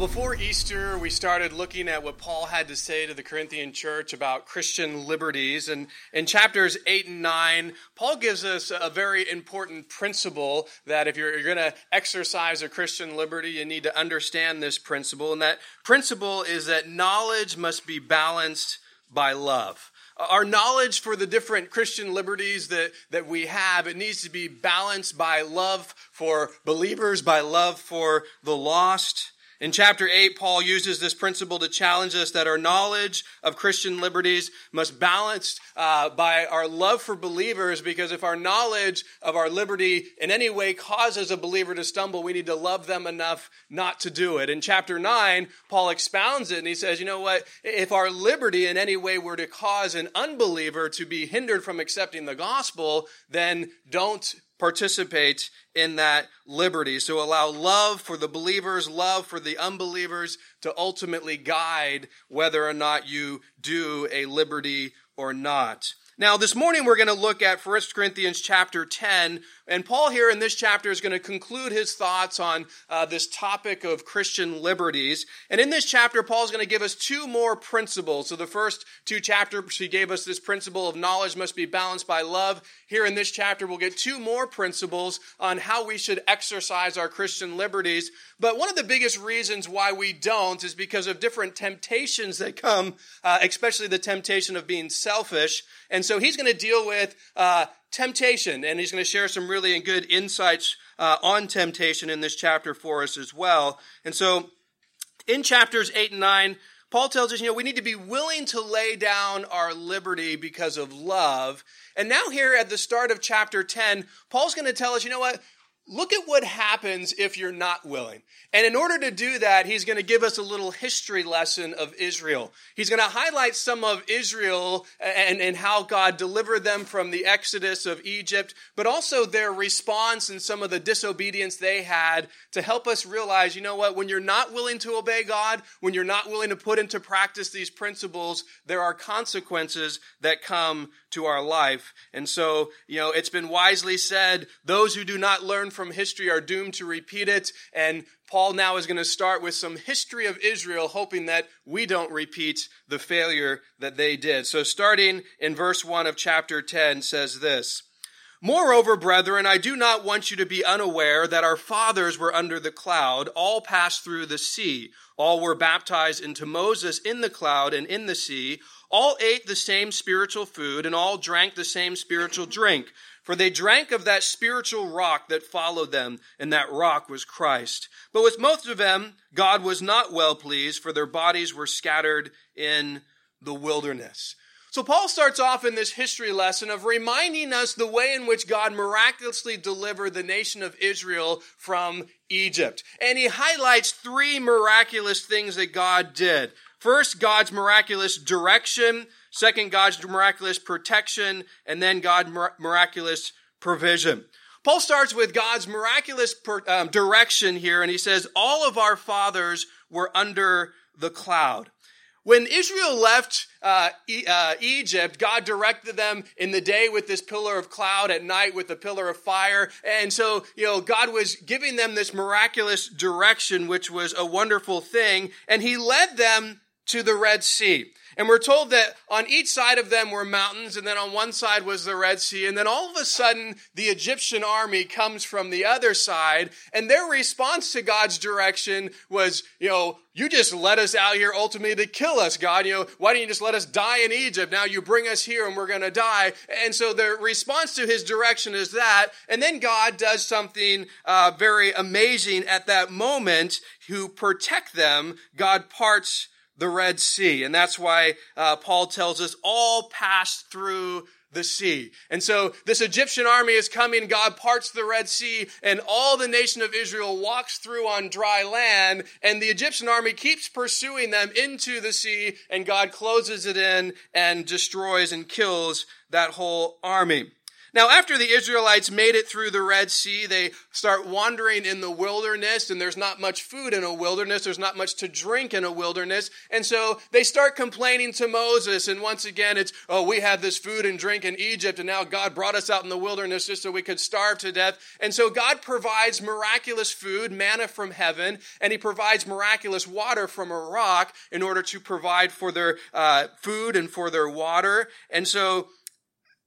Well, before Easter, we started looking at what Paul had to say to the Corinthian church about Christian liberties. And in chapters 8 and 9, Paul gives us a very important principle that if you're, you're going to exercise a Christian liberty, you need to understand this principle. And that principle is that knowledge must be balanced by love our knowledge for the different Christian liberties that, that we have, it needs to be balanced by love for believers, by love for the lost. In chapter 8, Paul uses this principle to challenge us that our knowledge of Christian liberties must balance uh, by our love for believers, because if our knowledge of our liberty in any way causes a believer to stumble, we need to love them enough not to do it. In chapter 9, Paul expounds it and he says, you know what? If our liberty in any way were to cause an unbeliever to be hindered from accepting the gospel, then don't participate in that liberty. So allow love for the believers, love for the unbelievers to ultimately guide whether or not you do a liberty or not. Now, this morning we're going to look at 1 Corinthians chapter 10, and Paul here in this chapter is going to conclude his thoughts on uh, this topic of Christian liberties. And in this chapter, Paul is going to give us two more principles. So the first two chapters, he gave us this principle of knowledge must be balanced by love. Here in this chapter, we'll get two more principles on how we should exercise our Christian liberties. But one of the biggest reasons why we don't is because of different temptations that come, uh, especially the temptation of being selfish. And so he's going to deal with uh, temptation, and he's going to share some really good insights uh, on temptation in this chapter for us as well. And so in chapters 8 and 9, Paul tells us, you know, we need to be willing to lay down our liberty because of love. And now, here at the start of chapter 10, Paul's going to tell us, you know what? Look at what happens if you're not willing. And in order to do that, he's going to give us a little history lesson of Israel. He's going to highlight some of Israel and, and how God delivered them from the exodus of Egypt, but also their response and some of the disobedience they had to help us realize, you know what, when you're not willing to obey God, when you're not willing to put into practice these principles, there are consequences that come to our life. And so, you know, it's been wisely said, those who do not learn from history are doomed to repeat it. And Paul now is going to start with some history of Israel, hoping that we don't repeat the failure that they did. So starting in verse 1 of chapter 10 says this. Moreover, brethren, I do not want you to be unaware that our fathers were under the cloud, all passed through the sea. All were baptized into Moses in the cloud and in the sea. All ate the same spiritual food and all drank the same spiritual drink. For they drank of that spiritual rock that followed them, and that rock was Christ. But with most of them, God was not well pleased, for their bodies were scattered in the wilderness. So Paul starts off in this history lesson of reminding us the way in which God miraculously delivered the nation of Israel from Egypt. And he highlights three miraculous things that God did. First, God's miraculous direction. Second, God's miraculous protection. And then God's miraculous provision. Paul starts with God's miraculous per, um, direction here, and he says, All of our fathers were under the cloud. When Israel left uh, e- uh, Egypt, God directed them in the day with this pillar of cloud, at night with the pillar of fire. And so, you know, God was giving them this miraculous direction, which was a wonderful thing. And He led them to the Red Sea. And we're told that on each side of them were mountains, and then on one side was the Red Sea. And then all of a sudden, the Egyptian army comes from the other side, and their response to God's direction was, you know, you just let us out here ultimately to kill us, God. You know, why don't you just let us die in Egypt? Now you bring us here and we're going to die. And so their response to his direction is that. And then God does something uh, very amazing at that moment to protect them. God parts the Red Sea. And that's why uh, Paul tells us all passed through the sea. And so this Egyptian army is coming. God parts the Red Sea and all the nation of Israel walks through on dry land. And the Egyptian army keeps pursuing them into the sea and God closes it in and destroys and kills that whole army. Now, after the Israelites made it through the Red Sea, they start wandering in the wilderness, and there's not much food in a wilderness. There's not much to drink in a wilderness. And so they start complaining to Moses. And once again, it's, oh, we had this food and drink in Egypt, and now God brought us out in the wilderness just so we could starve to death. And so God provides miraculous food, manna from heaven, and He provides miraculous water from a rock in order to provide for their uh, food and for their water. And so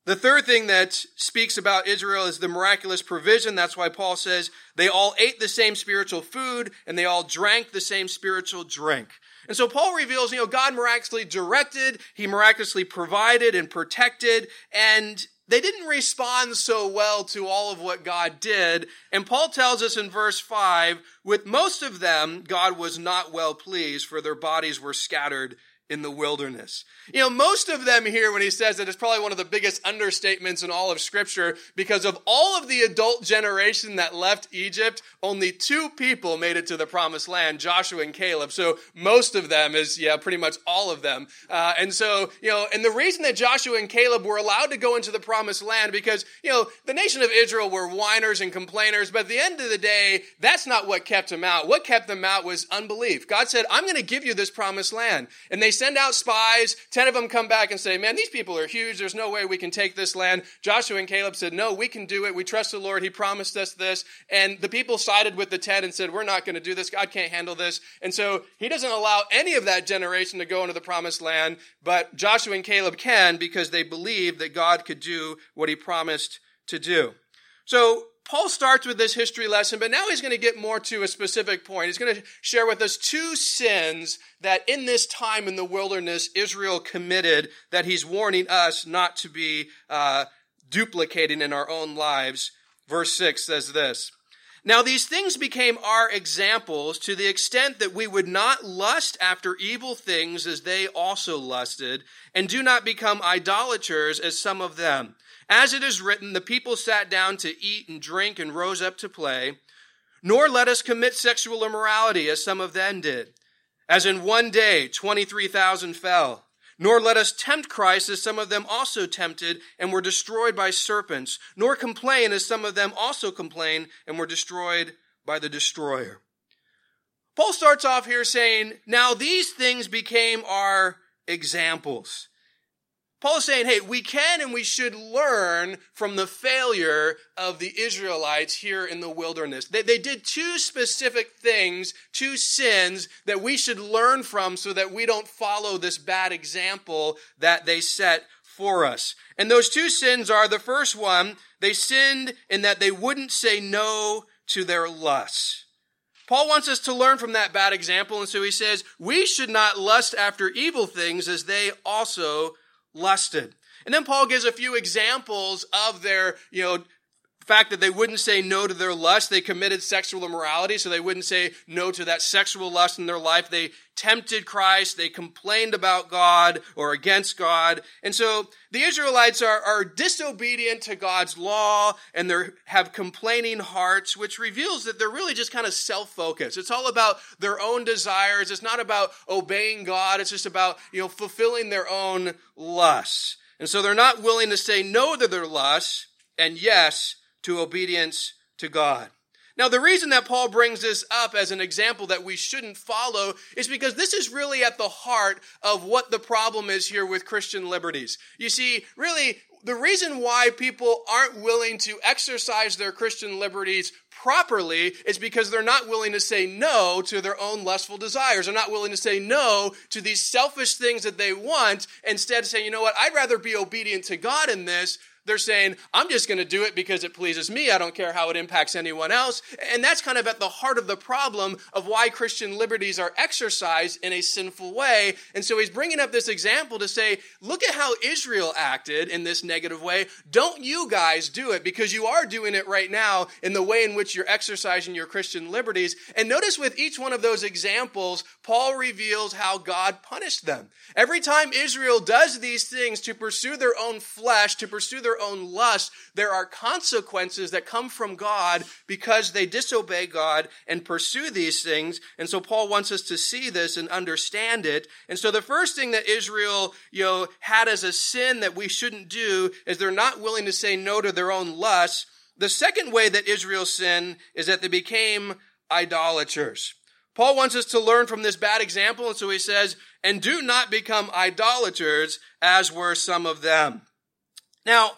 the third thing that speaks about Israel is the miraculous provision. That's why Paul says they all ate the same spiritual food and they all drank the same spiritual drink. And so Paul reveals, you know, God miraculously directed, he miraculously provided and protected, and they didn't respond so well to all of what God did. And Paul tells us in verse 5 with most of them, God was not well pleased, for their bodies were scattered in the wilderness. You know, most of them here, when he says that, is probably one of the biggest understatements in all of Scripture because of all of the adult generation that left Egypt, only two people made it to the promised land Joshua and Caleb. So most of them is, yeah, pretty much all of them. Uh, and so, you know, and the reason that Joshua and Caleb were allowed to go into the promised land because, you know, the nation of Israel were whiners and complainers, but at the end of the day, that's not what kept them out. What kept them out was unbelief. God said, I'm going to give you this promised land. And they send out spies. Ten of them come back and say, Man, these people are huge. There's no way we can take this land. Joshua and Caleb said, No, we can do it. We trust the Lord. He promised us this. And the people sided with the ten and said, We're not going to do this. God can't handle this. And so he doesn't allow any of that generation to go into the promised land, but Joshua and Caleb can because they believe that God could do what he promised to do. So Paul starts with this history lesson, but now he's going to get more to a specific point. He's going to share with us two sins that in this time in the wilderness Israel committed that he's warning us not to be uh, duplicating in our own lives. Verse 6 says this Now these things became our examples to the extent that we would not lust after evil things as they also lusted, and do not become idolaters as some of them. As it is written, the people sat down to eat and drink and rose up to play. Nor let us commit sexual immorality as some of them did. As in one day, 23,000 fell. Nor let us tempt Christ as some of them also tempted and were destroyed by serpents. Nor complain as some of them also complained and were destroyed by the destroyer. Paul starts off here saying, Now these things became our examples. Paul is saying, hey, we can and we should learn from the failure of the Israelites here in the wilderness. They, they did two specific things, two sins that we should learn from so that we don't follow this bad example that they set for us. And those two sins are the first one, they sinned in that they wouldn't say no to their lusts. Paul wants us to learn from that bad example, and so he says, we should not lust after evil things as they also lusted. And then Paul gives a few examples of their, you know, fact that they wouldn't say no to their lust. They committed sexual immorality, so they wouldn't say no to that sexual lust in their life. They tempted Christ. They complained about God or against God. And so the Israelites are, are disobedient to God's law and they have complaining hearts, which reveals that they're really just kind of self-focused. It's all about their own desires. It's not about obeying God. It's just about, you know, fulfilling their own lusts. And so they're not willing to say no to their lusts and yes to obedience to God. Now, the reason that Paul brings this up as an example that we shouldn't follow is because this is really at the heart of what the problem is here with Christian liberties. You see, really, the reason why people aren't willing to exercise their Christian liberties properly is because they're not willing to say no to their own lustful desires. They're not willing to say no to these selfish things that they want. Instead, saying, you know what, I'd rather be obedient to God in this They're saying, I'm just going to do it because it pleases me. I don't care how it impacts anyone else. And that's kind of at the heart of the problem of why Christian liberties are exercised in a sinful way. And so he's bringing up this example to say, look at how Israel acted in this negative way. Don't you guys do it because you are doing it right now in the way in which you're exercising your Christian liberties. And notice with each one of those examples, Paul reveals how God punished them. Every time Israel does these things to pursue their own flesh, to pursue their own lust, there are consequences that come from God because they disobey God and pursue these things. And so Paul wants us to see this and understand it. And so the first thing that Israel, you know, had as a sin that we shouldn't do is they're not willing to say no to their own lusts. The second way that Israel sinned is that they became idolaters. Paul wants us to learn from this bad example, and so he says, and do not become idolaters as were some of them. Now,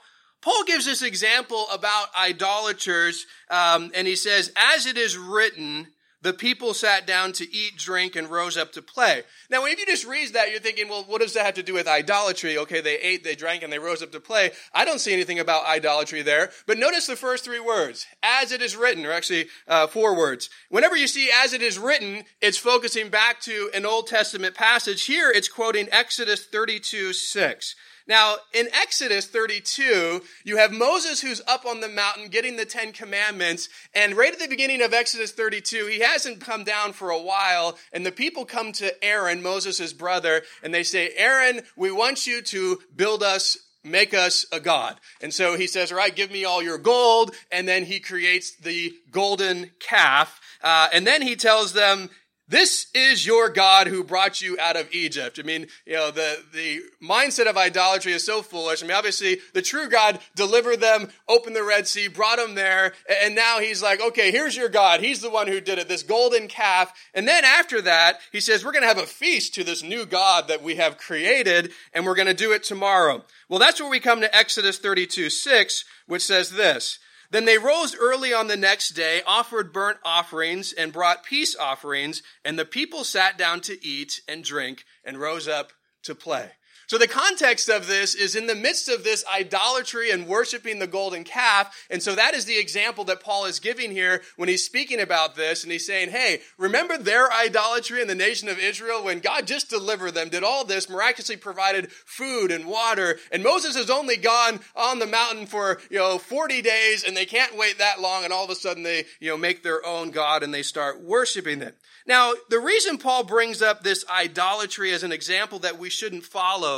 Paul gives this example about idolaters, um, and he says, as it is written, the people sat down to eat, drink, and rose up to play. Now, if you just read that, you're thinking, well, what does that have to do with idolatry? Okay, they ate, they drank, and they rose up to play. I don't see anything about idolatry there. But notice the first three words, as it is written, or actually uh, four words. Whenever you see as it is written, it's focusing back to an Old Testament passage. Here, it's quoting Exodus 32, 6. Now, in Exodus 32, you have Moses who's up on the mountain getting the Ten Commandments. And right at the beginning of Exodus 32, he hasn't come down for a while. And the people come to Aaron, Moses' brother, and they say, Aaron, we want you to build us make us a god. And so he says, all right, give me all your gold. And then he creates the golden calf. Uh, and then he tells them, this is your God who brought you out of Egypt. I mean, you know, the, the mindset of idolatry is so foolish. I mean, obviously, the true God delivered them, opened the Red Sea, brought them there, and now he's like, okay, here's your God. He's the one who did it, this golden calf. And then after that, he says, we're going to have a feast to this new God that we have created, and we're going to do it tomorrow. Well, that's where we come to Exodus 32 6, which says this. Then they rose early on the next day, offered burnt offerings, and brought peace offerings, and the people sat down to eat and drink and rose up to play. So the context of this is in the midst of this idolatry and worshiping the golden calf. And so that is the example that Paul is giving here when he's speaking about this. And he's saying, hey, remember their idolatry in the nation of Israel when God just delivered them, did all this, miraculously provided food and water. And Moses has only gone on the mountain for, you know, 40 days and they can't wait that long. And all of a sudden they, you know, make their own God and they start worshiping it. Now, the reason Paul brings up this idolatry as an example that we shouldn't follow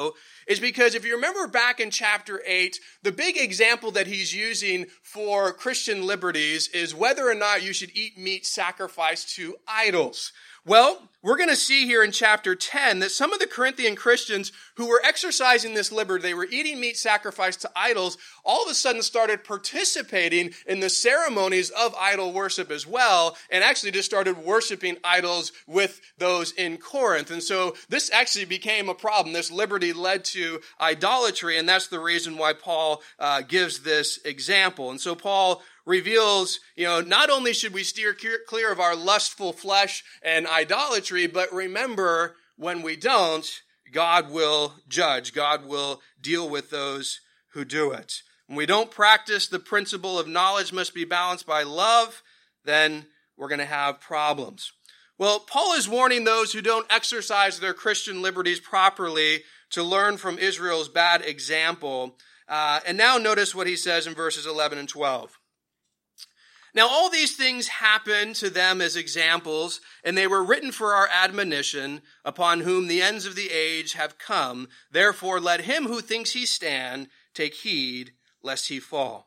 is because if you remember back in chapter 8, the big example that he's using for Christian liberties is whether or not you should eat meat sacrificed to idols. Well, we're going to see here in chapter 10 that some of the Corinthian Christians who were exercising this liberty, they were eating meat sacrificed to idols, all of a sudden started participating in the ceremonies of idol worship as well, and actually just started worshiping idols with those in Corinth. And so this actually became a problem. This liberty led to idolatry, and that's the reason why Paul uh, gives this example. And so Paul reveals, you know, not only should we steer clear of our lustful flesh and idolatry, but remember when we don't, God will judge. God will deal with those who do it. When we don't practice the principle of knowledge must be balanced by love, then we're going to have problems. Well, Paul is warning those who don't exercise their Christian liberties properly to learn from Israel's bad example. Uh, and now notice what he says in verses 11 and 12. Now, all these things happened to them as examples, and they were written for our admonition, upon whom the ends of the age have come. Therefore, let him who thinks he stand take heed lest he fall.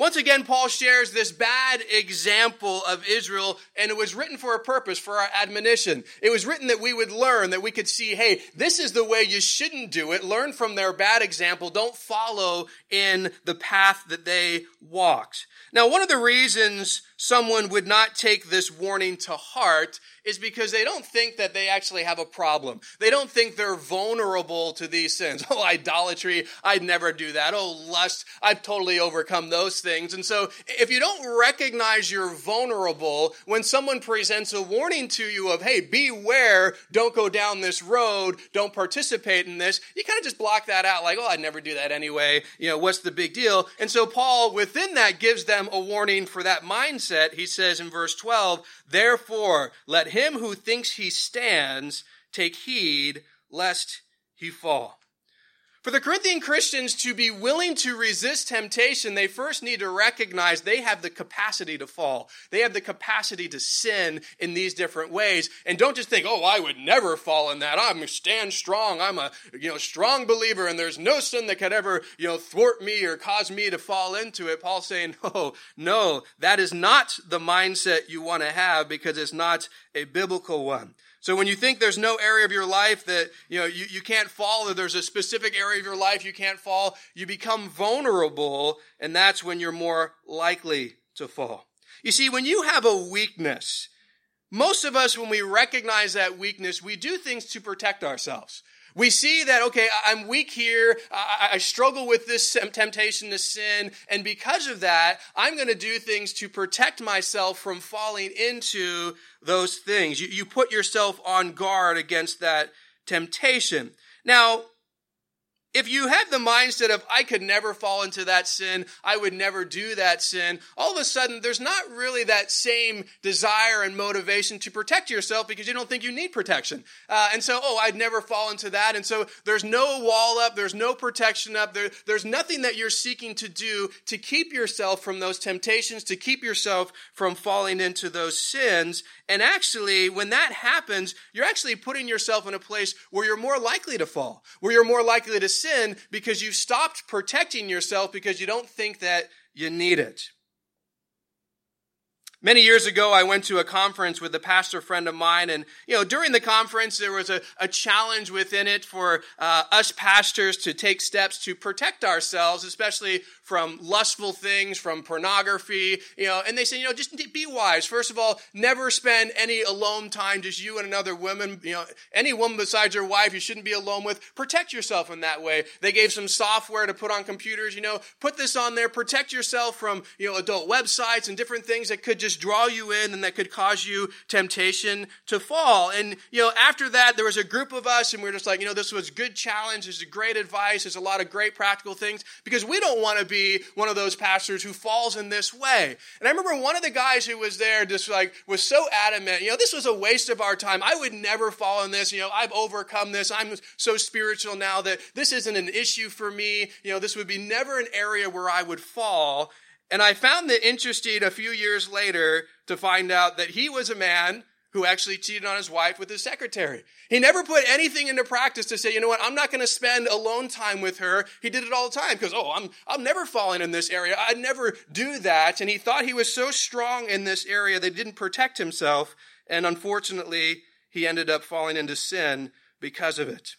Once again, Paul shares this bad example of Israel, and it was written for a purpose, for our admonition. It was written that we would learn, that we could see, hey, this is the way you shouldn't do it. Learn from their bad example. Don't follow in the path that they walked. Now, one of the reasons someone would not take this warning to heart is because they don't think that they actually have a problem. They don't think they're vulnerable to these sins. Oh, idolatry, I'd never do that. Oh, lust, I've totally overcome those things. And so if you don't recognize you're vulnerable, when someone presents a warning to you of, hey, beware, don't go down this road, don't participate in this, you kind of just block that out like, oh, I'd never do that anyway. You know, what's the big deal? And so Paul, within that, gives them a warning for that mindset. He says in verse 12, therefore, let him who thinks he stands take heed lest he fall. For the Corinthian Christians to be willing to resist temptation, they first need to recognize they have the capacity to fall. They have the capacity to sin in these different ways. And don't just think, oh, I would never fall in that. I'm stand strong. I'm a you know strong believer, and there's no sin that could ever you know thwart me or cause me to fall into it. Paul's saying, no, oh, no, that is not the mindset you want to have because it's not a biblical one. So when you think there's no area of your life that, you know, you, you can't fall, or there's a specific area of your life you can't fall, you become vulnerable, and that's when you're more likely to fall. You see, when you have a weakness, most of us, when we recognize that weakness, we do things to protect ourselves. We see that, okay, I'm weak here. I, I, struggle with this temptation to sin. And because of that, I'm going to do things to protect myself from falling into those things. You, you put yourself on guard against that temptation. Now, if you have the mindset of, I could never fall into that sin, I would never do that sin, all of a sudden there's not really that same desire and motivation to protect yourself because you don't think you need protection. Uh, and so, oh, I'd never fall into that. And so there's no wall up, there's no protection up, there, there's nothing that you're seeking to do to keep yourself from those temptations, to keep yourself from falling into those sins. And actually, when that happens, you're actually putting yourself in a place where you're more likely to fall, where you're more likely to sin because you've stopped protecting yourself because you don't think that you need it. Many years ago, I went to a conference with a pastor friend of mine, and you know, during the conference, there was a, a challenge within it for uh, us pastors to take steps to protect ourselves, especially from lustful things, from pornography, you know. And they say, you know, just be wise. First of all, never spend any alone time, just you and another woman. You know, any woman besides your wife, you shouldn't be alone with. Protect yourself in that way. They gave some software to put on computers. You know, put this on there. Protect yourself from you know adult websites and different things that could just draw you in and that could cause you temptation to fall. And, you know, after that, there was a group of us and we are just like, you know, this was good challenge. This is great advice. There's a lot of great practical things because we don't want to be one of those pastors who falls in this way. And I remember one of the guys who was there just like was so adamant, you know, this was a waste of our time. I would never fall in this. You know, I've overcome this. I'm so spiritual now that this isn't an issue for me. You know, this would be never an area where I would fall. And I found it interesting a few years later to find out that he was a man who actually cheated on his wife with his secretary. He never put anything into practice to say, you know what, I'm not going to spend alone time with her. He did it all the time because, oh, I'm, I'm never falling in this area. I'd never do that. And he thought he was so strong in this area that he didn't protect himself. And unfortunately, he ended up falling into sin because of it.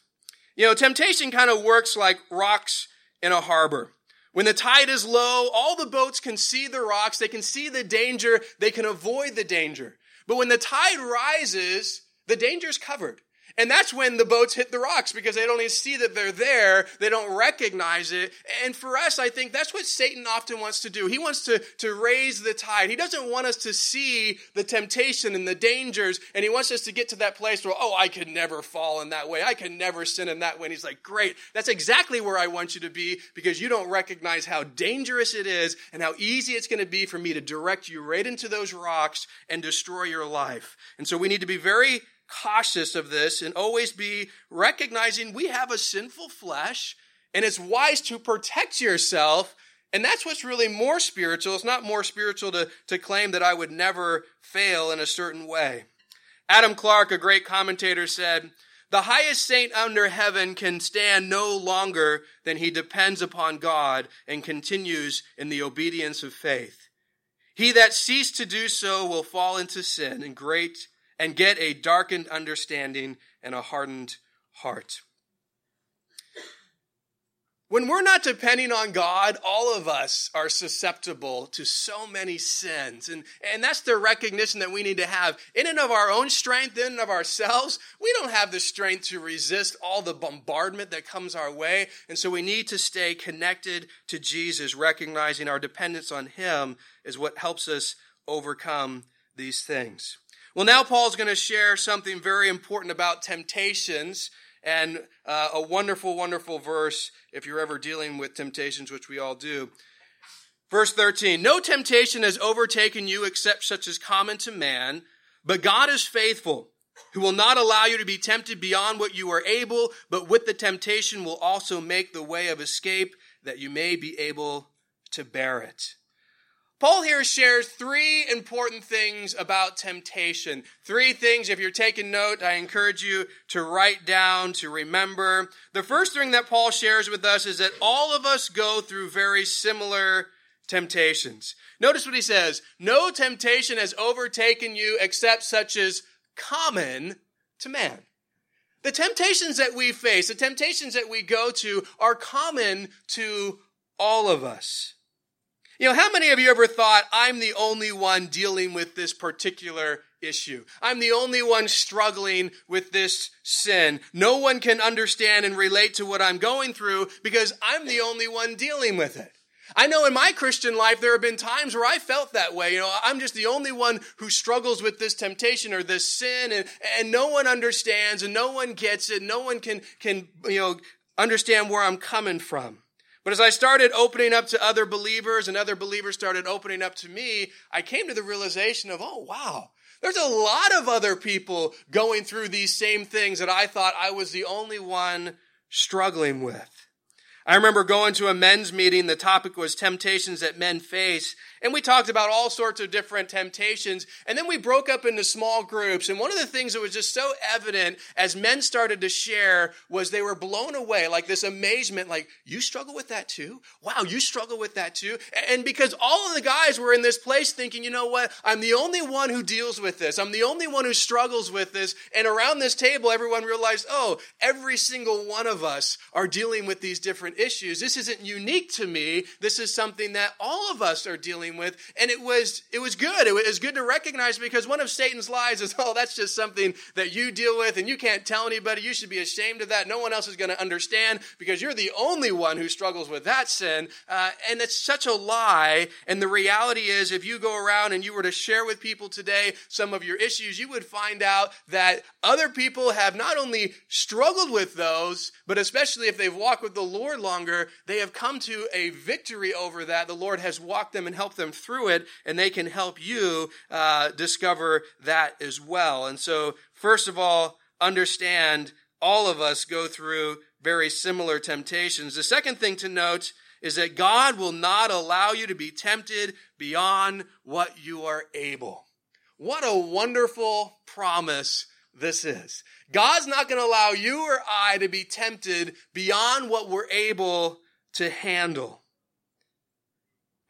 You know, temptation kind of works like rocks in a harbor. When the tide is low, all the boats can see the rocks, they can see the danger, they can avoid the danger. But when the tide rises, the danger is covered. And that's when the boats hit the rocks because they don't even see that they're there. They don't recognize it. And for us, I think that's what Satan often wants to do. He wants to, to raise the tide. He doesn't want us to see the temptation and the dangers. And he wants us to get to that place where, oh, I could never fall in that way. I can never sin in that way. And he's like, great. That's exactly where I want you to be because you don't recognize how dangerous it is and how easy it's going to be for me to direct you right into those rocks and destroy your life. And so we need to be very cautious of this and always be recognizing we have a sinful flesh and it's wise to protect yourself. And that's what's really more spiritual. It's not more spiritual to, to claim that I would never fail in a certain way. Adam Clarke, a great commentator, said, The highest saint under heaven can stand no longer than he depends upon God and continues in the obedience of faith. He that ceased to do so will fall into sin and great and get a darkened understanding and a hardened heart. When we're not depending on God, all of us are susceptible to so many sins. And, and that's the recognition that we need to have. In and of our own strength, in and of ourselves, we don't have the strength to resist all the bombardment that comes our way. And so we need to stay connected to Jesus, recognizing our dependence on Him is what helps us overcome these things. Well, now Paul's going to share something very important about temptations and uh, a wonderful, wonderful verse if you're ever dealing with temptations, which we all do. Verse 13 No temptation has overtaken you except such as common to man, but God is faithful, who will not allow you to be tempted beyond what you are able, but with the temptation will also make the way of escape that you may be able to bear it. Paul here shares three important things about temptation. Three things, if you're taking note, I encourage you to write down, to remember. The first thing that Paul shares with us is that all of us go through very similar temptations. Notice what he says No temptation has overtaken you except such as common to man. The temptations that we face, the temptations that we go to, are common to all of us. You know, how many of you ever thought, I'm the only one dealing with this particular issue? I'm the only one struggling with this sin. No one can understand and relate to what I'm going through because I'm the only one dealing with it. I know in my Christian life, there have been times where I felt that way. You know, I'm just the only one who struggles with this temptation or this sin and, and no one understands and no one gets it. No one can, can, you know, understand where I'm coming from. But as I started opening up to other believers and other believers started opening up to me, I came to the realization of, oh, wow, there's a lot of other people going through these same things that I thought I was the only one struggling with. I remember going to a men's meeting. The topic was temptations that men face. And we talked about all sorts of different temptations. And then we broke up into small groups. And one of the things that was just so evident as men started to share was they were blown away, like this amazement, like, you struggle with that too? Wow, you struggle with that too? And because all of the guys were in this place thinking, you know what? I'm the only one who deals with this. I'm the only one who struggles with this. And around this table, everyone realized, oh, every single one of us are dealing with these different issues. This isn't unique to me. This is something that all of us are dealing dealing with. And it was, it was good. It was good to recognize because one of Satan's lies is, oh, that's just something that you deal with and you can't tell anybody. You should be ashamed of that. No one else is going to understand because you're the only one who struggles with that sin. Uh, and it's such a lie. And the reality is, if you go around and you were to share with people today some of your issues, you would find out that other people have not only struggled with those, but especially if they've walked with the Lord longer, they have come to a victory over that. The Lord has walked them and helped them them through it, and they can help you uh, discover that as well. And so, first of all, understand all of us go through very similar temptations. The second thing to note is that God will not allow you to be tempted beyond what you are able. What a wonderful promise this is. God's not going to allow you or I to be tempted beyond what we're able to handle.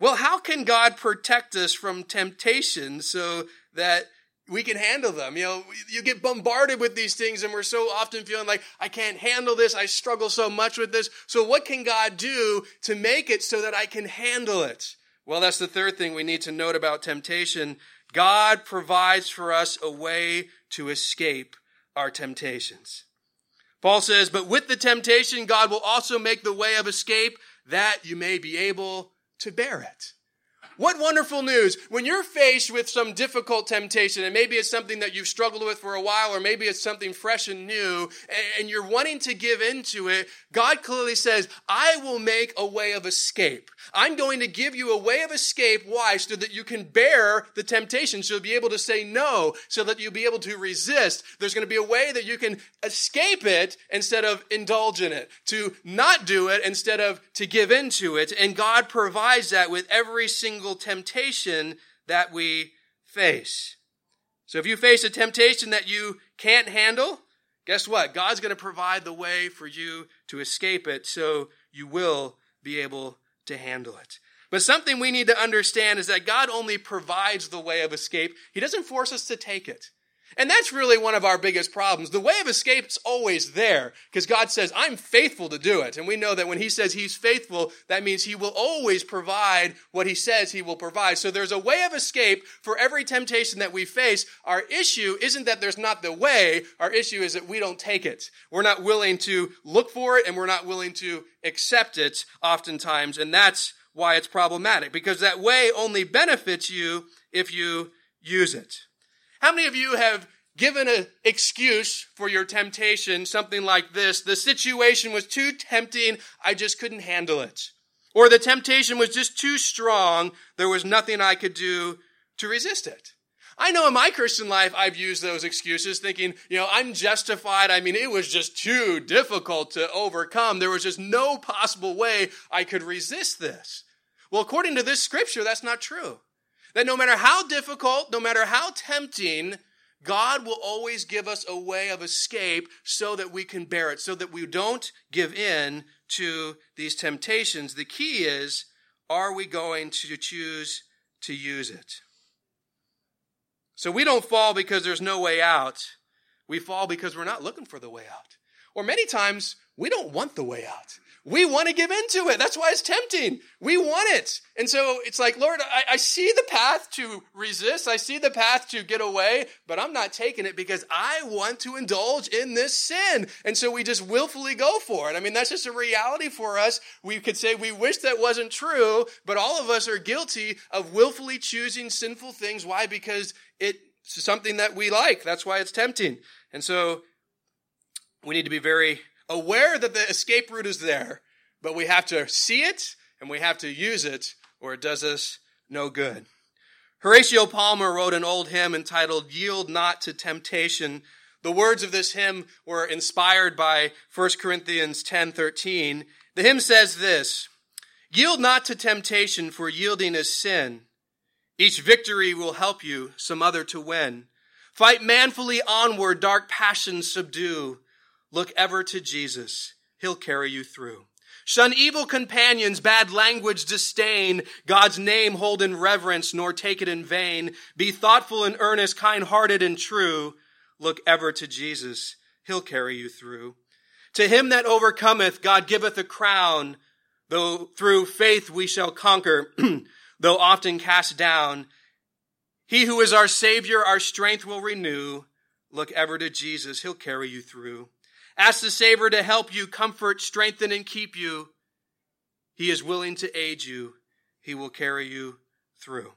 Well, how can God protect us from temptation so that we can handle them? You know, you get bombarded with these things and we're so often feeling like, I can't handle this. I struggle so much with this. So what can God do to make it so that I can handle it? Well, that's the third thing we need to note about temptation. God provides for us a way to escape our temptations. Paul says, but with the temptation, God will also make the way of escape that you may be able to bear it. What wonderful news. When you're faced with some difficult temptation, and maybe it's something that you've struggled with for a while, or maybe it's something fresh and new, and you're wanting to give into it, God clearly says, I will make a way of escape. I'm going to give you a way of escape. Why? So that you can bear the temptation, so you'll be able to say no, so that you'll be able to resist. There's going to be a way that you can escape it instead of indulge in it, to not do it instead of to give into it. And God provides that with every single temptation that we face. So if you face a temptation that you can't handle, guess what? God's going to provide the way for you to escape it so you will be able to handle it. But something we need to understand is that God only provides the way of escape. He doesn't force us to take it. And that's really one of our biggest problems. The way of escape is always there because God says, I'm faithful to do it. And we know that when He says He's faithful, that means He will always provide what He says He will provide. So there's a way of escape for every temptation that we face. Our issue isn't that there's not the way. Our issue is that we don't take it. We're not willing to look for it and we're not willing to accept it oftentimes. And that's why it's problematic because that way only benefits you if you use it. How many of you have given an excuse for your temptation, something like this? The situation was too tempting, I just couldn't handle it. Or the temptation was just too strong, there was nothing I could do to resist it. I know in my Christian life, I've used those excuses thinking, you know, I'm justified. I mean, it was just too difficult to overcome. There was just no possible way I could resist this. Well, according to this scripture, that's not true. That no matter how difficult, no matter how tempting, God will always give us a way of escape so that we can bear it, so that we don't give in to these temptations. The key is, are we going to choose to use it? So we don't fall because there's no way out. We fall because we're not looking for the way out. Or many times, we don't want the way out we want to give into it. That's why it's tempting. We want it. And so it's like, Lord, I, I, see the path to resist. I see the path to get away, but I'm not taking it because I want to indulge in this sin. And so we just willfully go for it. I mean, that's just a reality for us. We could say we wish that wasn't true, but all of us are guilty of willfully choosing sinful things. Why? Because it's something that we like. That's why it's tempting. And so we need to be very aware that the escape route is there, but we have to see it and we have to use it or it does us no good. Horatio Palmer wrote an old hymn entitled Yield Not to Temptation. The words of this hymn were inspired by 1 Corinthians 10:13. The hymn says this: Yield not to temptation, for yielding is sin. Each victory will help you some other to win. Fight manfully onward, dark passions subdue. Look ever to Jesus. He'll carry you through. Shun evil companions, bad language disdain, God's name hold in reverence, nor take it in vain. Be thoughtful and earnest, kind hearted and true. Look ever to Jesus. He'll carry you through. To him that overcometh, God giveth a crown, though through faith we shall conquer, though often cast down. He who is our Savior, our strength will renew. Look ever to Jesus. He'll carry you through. Ask the Savior to help you, comfort, strengthen, and keep you. He is willing to aid you. He will carry you through.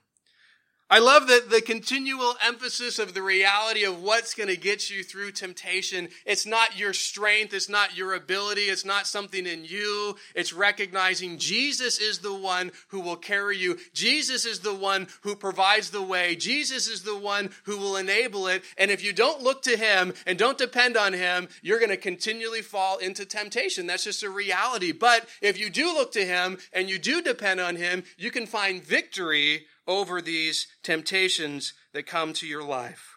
I love that the continual emphasis of the reality of what's going to get you through temptation. It's not your strength. It's not your ability. It's not something in you. It's recognizing Jesus is the one who will carry you. Jesus is the one who provides the way. Jesus is the one who will enable it. And if you don't look to him and don't depend on him, you're going to continually fall into temptation. That's just a reality. But if you do look to him and you do depend on him, you can find victory over these temptations that come to your life.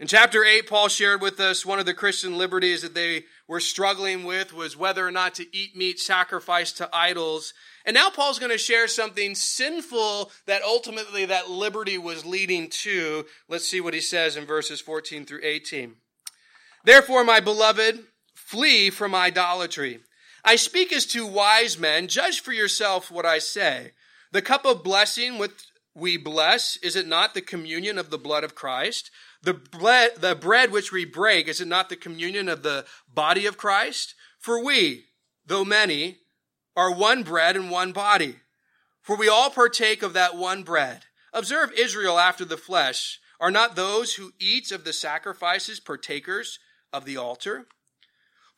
In chapter 8, Paul shared with us one of the Christian liberties that they were struggling with was whether or not to eat meat sacrificed to idols. And now Paul's going to share something sinful that ultimately that liberty was leading to. Let's see what he says in verses 14 through 18. Therefore, my beloved, flee from idolatry. I speak as to wise men. Judge for yourself what I say. The cup of blessing which we bless, is it not the communion of the blood of Christ? The bread, the bread which we break, is it not the communion of the body of Christ? For we, though many, are one bread and one body. For we all partake of that one bread. Observe Israel after the flesh. Are not those who eat of the sacrifices partakers of the altar?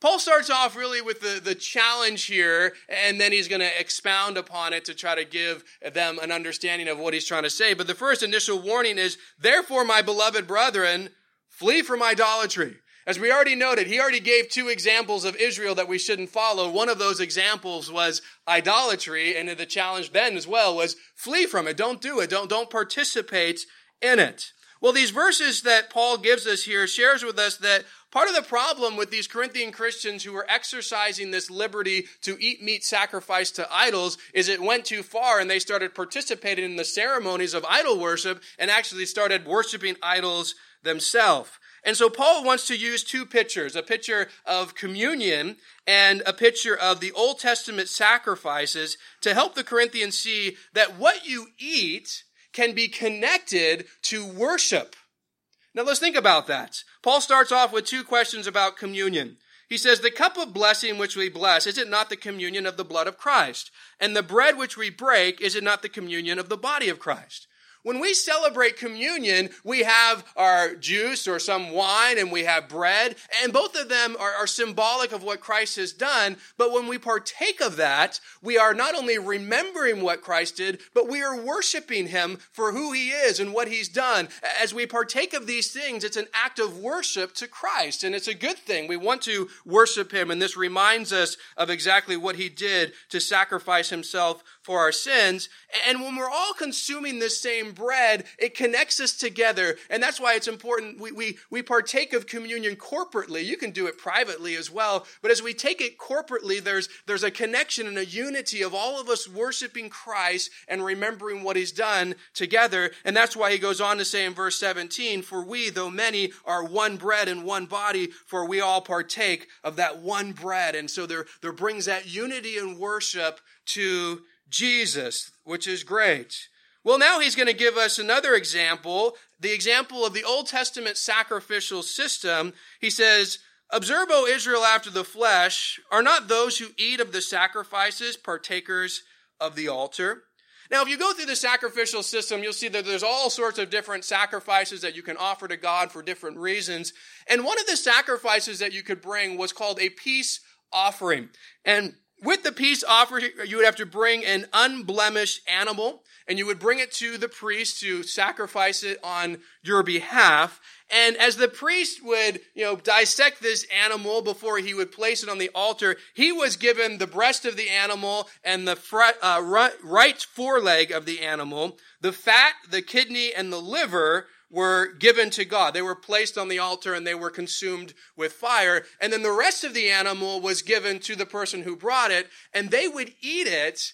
Paul starts off really with the, the challenge here, and then he's going to expound upon it to try to give them an understanding of what he's trying to say. But the first initial warning is, therefore, my beloved brethren, flee from idolatry. As we already noted, he already gave two examples of Israel that we shouldn't follow. One of those examples was idolatry, and the challenge then as well was flee from it. Don't do it. Don't, don't participate in it. Well, these verses that Paul gives us here shares with us that part of the problem with these Corinthian Christians who were exercising this liberty to eat meat sacrificed to idols is it went too far and they started participating in the ceremonies of idol worship and actually started worshiping idols themselves. And so Paul wants to use two pictures, a picture of communion and a picture of the Old Testament sacrifices to help the Corinthians see that what you eat can be connected to worship. Now let's think about that. Paul starts off with two questions about communion. He says, The cup of blessing which we bless, is it not the communion of the blood of Christ? And the bread which we break, is it not the communion of the body of Christ? When we celebrate communion, we have our juice or some wine and we have bread, and both of them are, are, symbolic of what Christ has done. But when we partake of that, we are not only remembering what Christ did, but we are worshiping him for who he is and what he's done. As we partake of these things, it's an act of worship to Christ, and it's a good thing. We want to worship him, and this reminds us of exactly what he did to sacrifice himself for our sins. And when we're all consuming this same bread, it connects us together. And that's why it's important we, we, we partake of communion corporately. You can do it privately as well. But as we take it corporately, there's, there's a connection and a unity of all of us worshiping Christ and remembering what he's done together. And that's why he goes on to say in verse 17, For we, though many, are one bread and one body, for we all partake of that one bread. And so there, there brings that unity and worship to Jesus, which is great. Well, now he's going to give us another example, the example of the Old Testament sacrificial system. He says, Observe, O Israel, after the flesh, are not those who eat of the sacrifices partakers of the altar? Now, if you go through the sacrificial system, you'll see that there's all sorts of different sacrifices that you can offer to God for different reasons. And one of the sacrifices that you could bring was called a peace offering. And with the peace offering, you would have to bring an unblemished animal and you would bring it to the priest to sacrifice it on your behalf. And as the priest would, you know, dissect this animal before he would place it on the altar, he was given the breast of the animal and the front, uh, right foreleg of the animal, the fat, the kidney, and the liver were given to God. They were placed on the altar and they were consumed with fire. And then the rest of the animal was given to the person who brought it, and they would eat it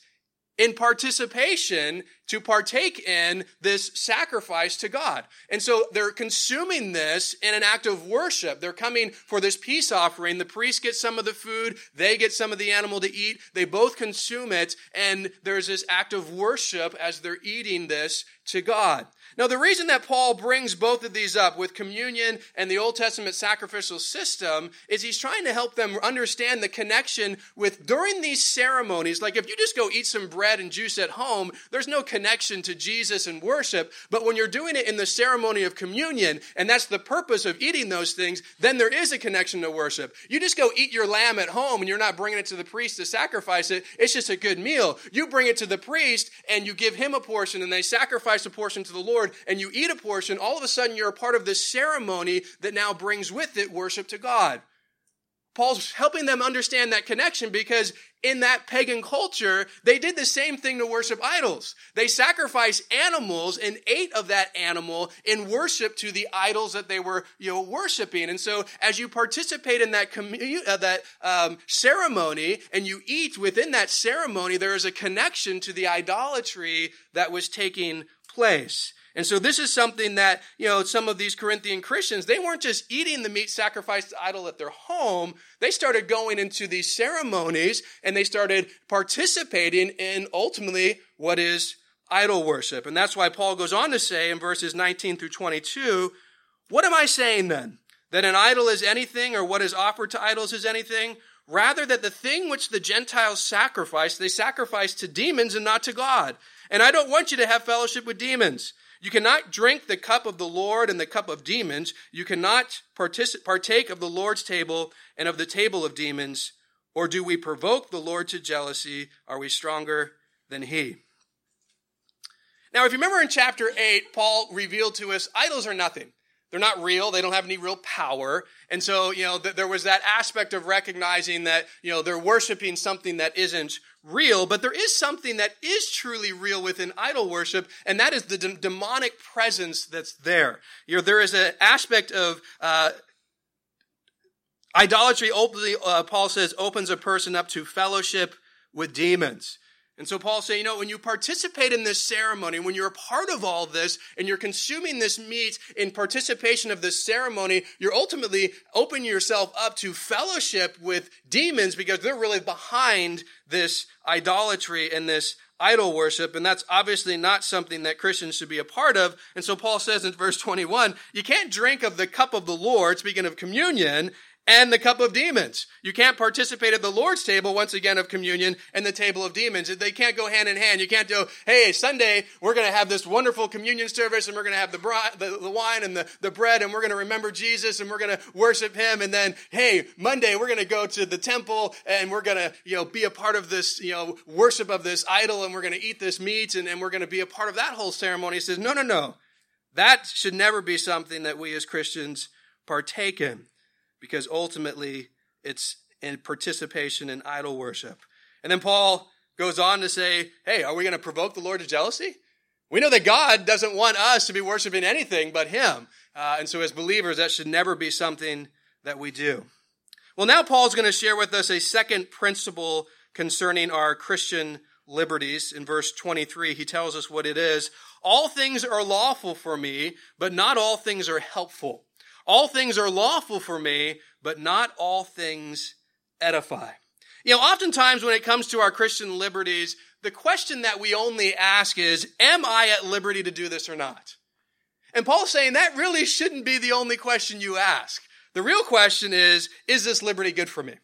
in participation to partake in this sacrifice to God. And so they're consuming this in an act of worship. They're coming for this peace offering. The priest gets some of the food, they get some of the animal to eat. They both consume it, and there's this act of worship as they're eating this to God. Now, the reason that Paul brings both of these up with communion and the Old Testament sacrificial system is he's trying to help them understand the connection with during these ceremonies. Like if you just go eat some bread and juice at home, there's no connection to Jesus and worship. But when you're doing it in the ceremony of communion, and that's the purpose of eating those things, then there is a connection to worship. You just go eat your lamb at home and you're not bringing it to the priest to sacrifice it. It's just a good meal. You bring it to the priest and you give him a portion and they sacrifice a portion to the Lord and you eat a portion, all of a sudden you're a part of this ceremony that now brings with it worship to God. Paul's helping them understand that connection because in that pagan culture, they did the same thing to worship idols. They sacrificed animals and ate of that animal in worship to the idols that they were, you know, worshiping. And so, as you participate in that commu- uh, that um, ceremony and you eat within that ceremony, there is a connection to the idolatry that was taking place. And so this is something that, you know, some of these Corinthian Christians, they weren't just eating the meat sacrificed to idol at their home. They started going into these ceremonies and they started participating in ultimately what is idol worship. And that's why Paul goes on to say in verses 19 through 22, what am I saying then? That an idol is anything or what is offered to idols is anything? Rather that the thing which the Gentiles sacrifice, they sacrifice to demons and not to God. And I don't want you to have fellowship with demons. You cannot drink the cup of the Lord and the cup of demons. You cannot partake of the Lord's table and of the table of demons. Or do we provoke the Lord to jealousy? Are we stronger than he? Now, if you remember in chapter 8, Paul revealed to us idols are nothing. They're not real. They don't have any real power. And so, you know, th- there was that aspect of recognizing that, you know, they're worshiping something that isn't real, but there is something that is truly real within idol worship, and that is the de- demonic presence that's there. You know, there is an aspect of, uh, idolatry openly, uh, Paul says, opens a person up to fellowship with demons. And so Paul's saying, you know, when you participate in this ceremony, when you're a part of all this and you're consuming this meat in participation of this ceremony, you're ultimately opening yourself up to fellowship with demons because they're really behind this idolatry and this idol worship. And that's obviously not something that Christians should be a part of. And so Paul says in verse 21, you can't drink of the cup of the Lord, speaking of communion, and the cup of demons. You can't participate at the Lord's table, once again, of communion and the table of demons. They can't go hand in hand. You can't go, hey, Sunday, we're going to have this wonderful communion service and we're going to have the, bride, the, the wine and the, the bread and we're going to remember Jesus and we're going to worship him. And then, hey, Monday, we're going to go to the temple and we're going to, you know, be a part of this, you know, worship of this idol and we're going to eat this meat and, and we're going to be a part of that whole ceremony. He says, no, no, no. That should never be something that we as Christians partake in because ultimately it's in participation in idol worship. And then Paul goes on to say, hey, are we going to provoke the Lord to jealousy? We know that God doesn't want us to be worshiping anything but Him. Uh, and so, as believers, that should never be something that we do. Well, now Paul's going to share with us a second principle concerning our Christian liberties. In verse 23, he tells us what it is. All things are lawful for me, but not all things are helpful. All things are lawful for me, but not all things edify. You know, oftentimes when it comes to our Christian liberties, the question that we only ask is, am I at liberty to do this or not? And Paul's saying that really shouldn't be the only question you ask. The real question is, is this liberty good for me?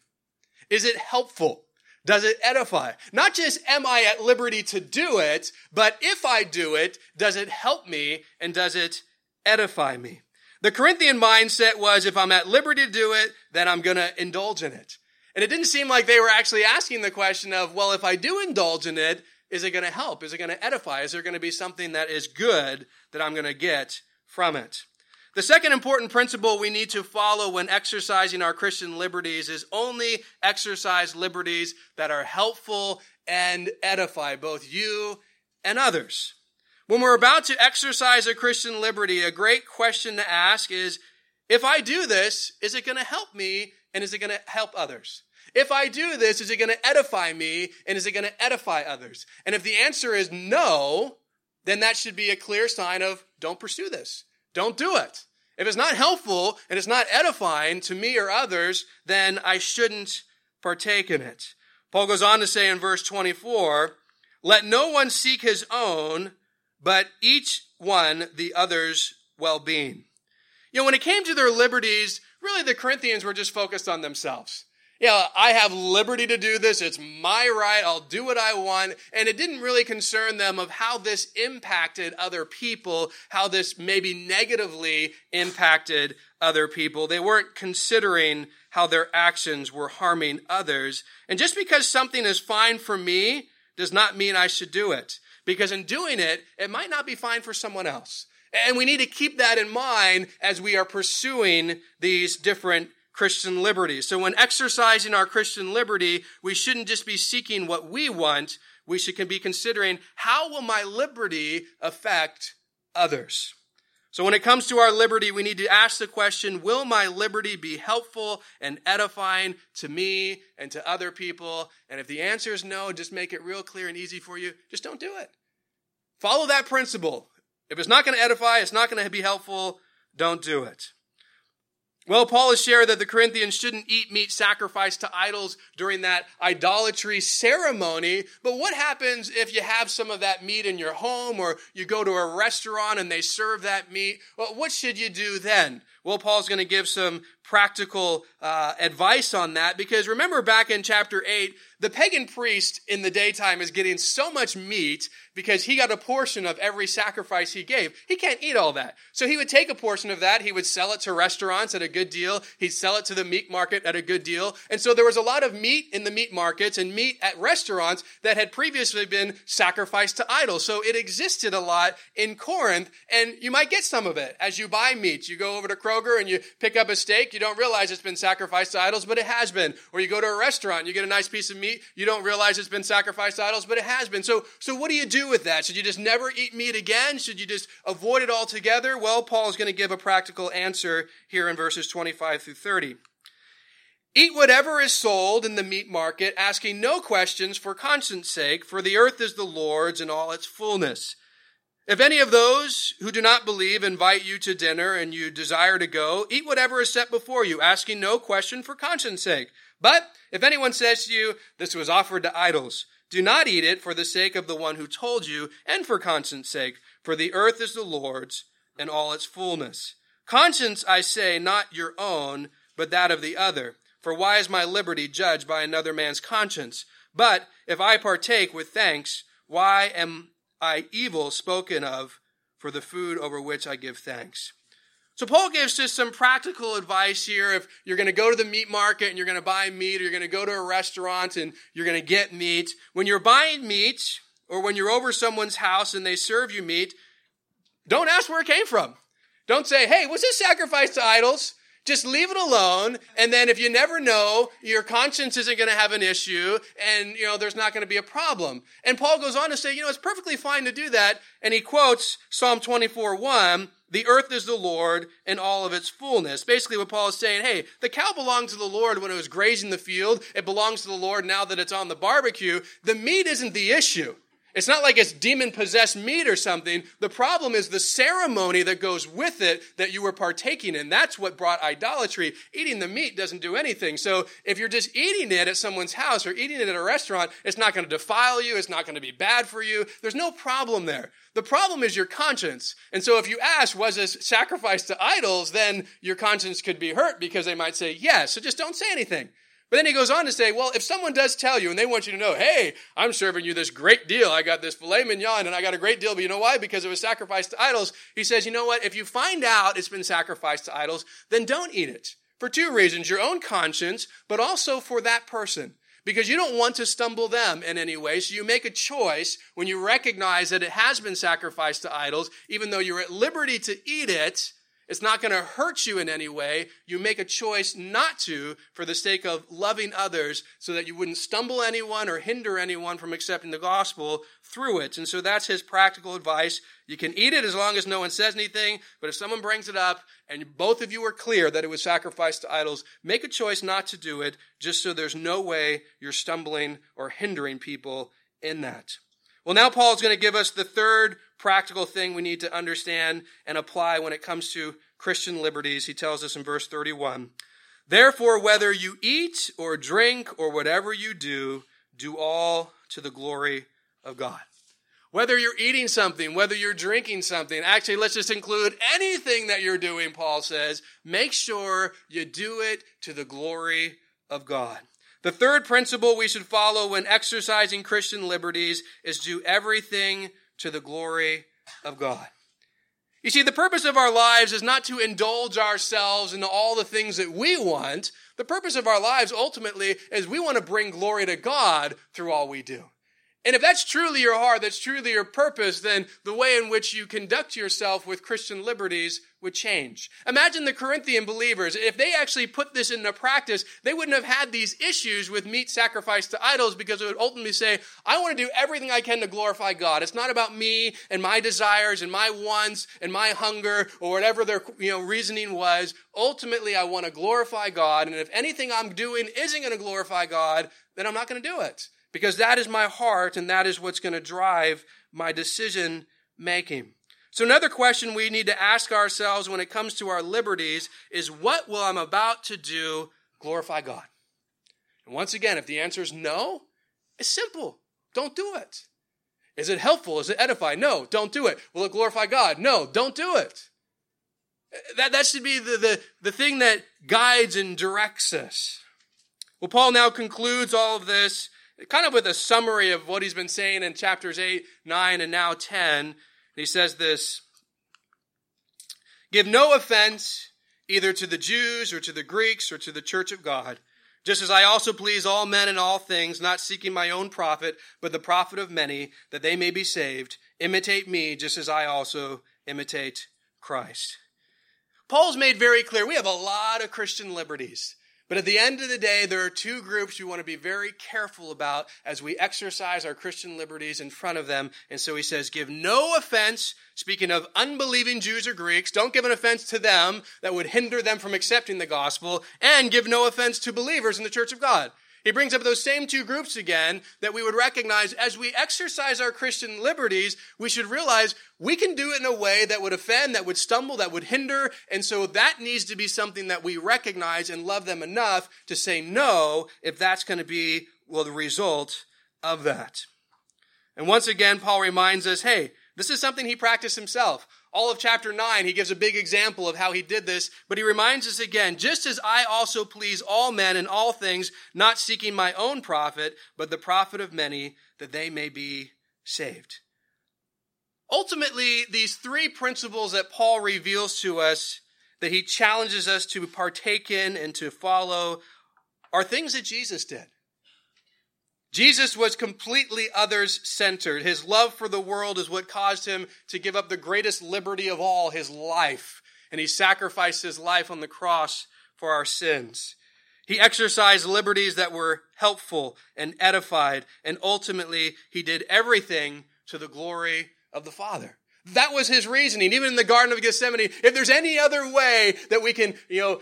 Is it helpful? Does it edify? Not just am I at liberty to do it, but if I do it, does it help me and does it edify me? The Corinthian mindset was if I'm at liberty to do it, then I'm going to indulge in it. And it didn't seem like they were actually asking the question of, well, if I do indulge in it, is it going to help? Is it going to edify? Is there going to be something that is good that I'm going to get from it? The second important principle we need to follow when exercising our Christian liberties is only exercise liberties that are helpful and edify both you and others. When we're about to exercise a Christian liberty, a great question to ask is, if I do this, is it going to help me and is it going to help others? If I do this, is it going to edify me and is it going to edify others? And if the answer is no, then that should be a clear sign of don't pursue this. Don't do it. If it's not helpful and it's not edifying to me or others, then I shouldn't partake in it. Paul goes on to say in verse 24, let no one seek his own, but each one the other's well being. You know, when it came to their liberties, really the Corinthians were just focused on themselves. Yeah, I have liberty to do this. It's my right. I'll do what I want. And it didn't really concern them of how this impacted other people, how this maybe negatively impacted other people. They weren't considering how their actions were harming others. And just because something is fine for me does not mean I should do it because in doing it, it might not be fine for someone else. And we need to keep that in mind as we are pursuing these different Christian liberties. So when exercising our Christian liberty, we shouldn't just be seeking what we want. We should be considering how will my liberty affect others? So when it comes to our liberty, we need to ask the question, will my liberty be helpful and edifying to me and to other people? And if the answer is no, just make it real clear and easy for you. Just don't do it. Follow that principle. If it's not going to edify, it's not going to be helpful, don't do it. Well, Paul has shared that the Corinthians shouldn't eat meat sacrificed to idols during that idolatry ceremony. But what happens if you have some of that meat in your home or you go to a restaurant and they serve that meat? Well, what should you do then? Well, Paul's going to give some practical uh, advice on that because remember back in chapter 8, the pagan priest in the daytime is getting so much meat because he got a portion of every sacrifice he gave. He can't eat all that. So he would take a portion of that, he would sell it to restaurants at a good deal, he'd sell it to the meat market at a good deal. And so there was a lot of meat in the meat markets and meat at restaurants that had previously been sacrificed to idols. So it existed a lot in Corinth, and you might get some of it as you buy meat. You go over to Kroger and you pick up a steak, you don't realize it's been sacrificed to idols, but it has been. Or you go to a restaurant, you get a nice piece of meat, you don't realize it's been sacrificed to idols, but it has been. So, so what do you do with that? Should you just never eat meat again? Should you just avoid it altogether? Well, Paul is going to give a practical answer here in verses 25 through 30. Eat whatever is sold in the meat market, asking no questions for conscience sake, for the earth is the Lord's and all its fullness. If any of those who do not believe invite you to dinner and you desire to go, eat whatever is set before you, asking no question for conscience sake. But if anyone says to you, this was offered to idols, do not eat it for the sake of the one who told you and for conscience sake, for the earth is the Lord's and all its fullness. Conscience, I say, not your own, but that of the other. For why is my liberty judged by another man's conscience? But if I partake with thanks, why am I evil spoken of for the food over which I give thanks? So Paul gives just some practical advice here. If you're going to go to the meat market and you're going to buy meat, or you're going to go to a restaurant and you're going to get meat, when you're buying meat, or when you're over someone's house and they serve you meat, don't ask where it came from. Don't say, hey, was this sacrificed to idols? Just leave it alone. And then if you never know, your conscience isn't going to have an issue and, you know, there's not going to be a problem. And Paul goes on to say, you know, it's perfectly fine to do that. And he quotes Psalm 24, 1, the earth is the Lord and all of its fullness. Basically what Paul is saying, hey, the cow belonged to the Lord when it was grazing the field. It belongs to the Lord now that it's on the barbecue. The meat isn't the issue. It's not like it's demon possessed meat or something. The problem is the ceremony that goes with it that you were partaking in. That's what brought idolatry. Eating the meat doesn't do anything. So if you're just eating it at someone's house or eating it at a restaurant, it's not going to defile you. It's not going to be bad for you. There's no problem there. The problem is your conscience. And so if you ask, was this sacrificed to idols, then your conscience could be hurt because they might say yes. So just don't say anything. But then he goes on to say, well, if someone does tell you and they want you to know, hey, I'm serving you this great deal. I got this filet mignon and I got a great deal, but you know why? Because it was sacrificed to idols. He says, you know what? If you find out it's been sacrificed to idols, then don't eat it. For two reasons your own conscience, but also for that person. Because you don't want to stumble them in any way. So you make a choice when you recognize that it has been sacrificed to idols, even though you're at liberty to eat it it's not going to hurt you in any way. You make a choice not to for the sake of loving others so that you wouldn't stumble anyone or hinder anyone from accepting the gospel through it. And so that's his practical advice. You can eat it as long as no one says anything, but if someone brings it up and both of you are clear that it was sacrificed to idols, make a choice not to do it just so there's no way you're stumbling or hindering people in that. Well, now Paul's going to give us the third practical thing we need to understand and apply when it comes to Christian liberties. He tells us in verse 31 Therefore, whether you eat or drink or whatever you do, do all to the glory of God. Whether you're eating something, whether you're drinking something, actually, let's just include anything that you're doing, Paul says, make sure you do it to the glory of God. The third principle we should follow when exercising Christian liberties is do everything to the glory of God. You see, the purpose of our lives is not to indulge ourselves in all the things that we want. The purpose of our lives ultimately is we want to bring glory to God through all we do. And if that's truly your heart, that's truly your purpose, then the way in which you conduct yourself with Christian liberties would change. Imagine the Corinthian believers. If they actually put this into practice, they wouldn't have had these issues with meat sacrificed to idols because it would ultimately say, I want to do everything I can to glorify God. It's not about me and my desires and my wants and my hunger or whatever their you know, reasoning was. Ultimately, I want to glorify God. And if anything I'm doing isn't going to glorify God, then I'm not going to do it because that is my heart and that is what's going to drive my decision making. So, another question we need to ask ourselves when it comes to our liberties is what will I'm about to do glorify God? And once again, if the answer is no, it's simple. Don't do it. Is it helpful? Is it edify? No, don't do it. Will it glorify God? No, don't do it. That, that should be the, the, the thing that guides and directs us. Well, Paul now concludes all of this kind of with a summary of what he's been saying in chapters 8, 9, and now 10. He says this Give no offense either to the Jews or to the Greeks or to the church of God, just as I also please all men in all things, not seeking my own profit, but the profit of many, that they may be saved. Imitate me, just as I also imitate Christ. Paul's made very clear we have a lot of Christian liberties. But at the end of the day, there are two groups you want to be very careful about as we exercise our Christian liberties in front of them. And so he says, give no offense, speaking of unbelieving Jews or Greeks, don't give an offense to them that would hinder them from accepting the gospel, and give no offense to believers in the church of God. He brings up those same two groups again that we would recognize as we exercise our Christian liberties, we should realize we can do it in a way that would offend, that would stumble, that would hinder. And so that needs to be something that we recognize and love them enough to say no if that's going to be, well, the result of that. And once again, Paul reminds us, hey, this is something he practiced himself. All of chapter 9, he gives a big example of how he did this, but he reminds us again, just as I also please all men in all things, not seeking my own profit, but the profit of many, that they may be saved. Ultimately, these three principles that Paul reveals to us, that he challenges us to partake in and to follow, are things that Jesus did. Jesus was completely others centered. His love for the world is what caused him to give up the greatest liberty of all, his life. And he sacrificed his life on the cross for our sins. He exercised liberties that were helpful and edified, and ultimately he did everything to the glory of the Father. That was his reasoning. Even in the Garden of Gethsemane, if there's any other way that we can, you know,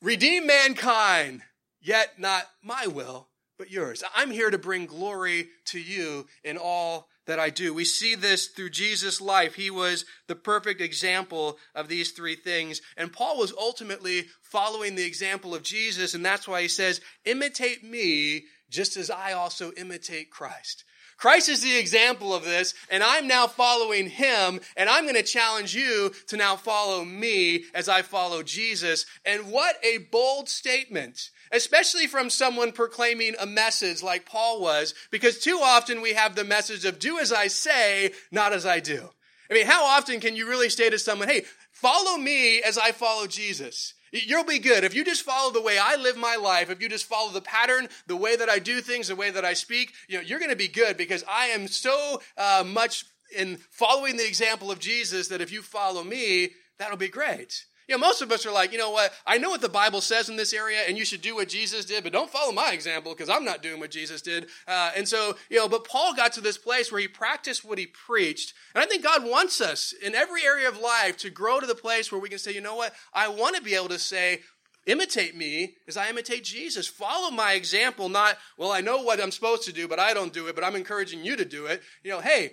redeem mankind, yet not my will, but yours. I'm here to bring glory to you in all that I do. We see this through Jesus' life. He was the perfect example of these three things. And Paul was ultimately following the example of Jesus. And that's why he says, imitate me just as I also imitate Christ. Christ is the example of this, and I'm now following him, and I'm going to challenge you to now follow me as I follow Jesus. And what a bold statement especially from someone proclaiming a message like Paul was, because too often we have the message of do as I say, not as I do. I mean, how often can you really say to someone, hey, follow me as I follow Jesus? You'll be good. If you just follow the way I live my life, if you just follow the pattern, the way that I do things, the way that I speak, you know, you're going to be good because I am so uh, much in following the example of Jesus that if you follow me, that'll be great. You know, most of us are like, you know what? I know what the Bible says in this area, and you should do what Jesus did, but don't follow my example because I'm not doing what Jesus did. Uh, and so, you know, but Paul got to this place where he practiced what he preached. And I think God wants us in every area of life to grow to the place where we can say, you know what? I want to be able to say, imitate me as I imitate Jesus. Follow my example, not, well, I know what I'm supposed to do, but I don't do it, but I'm encouraging you to do it. You know, hey,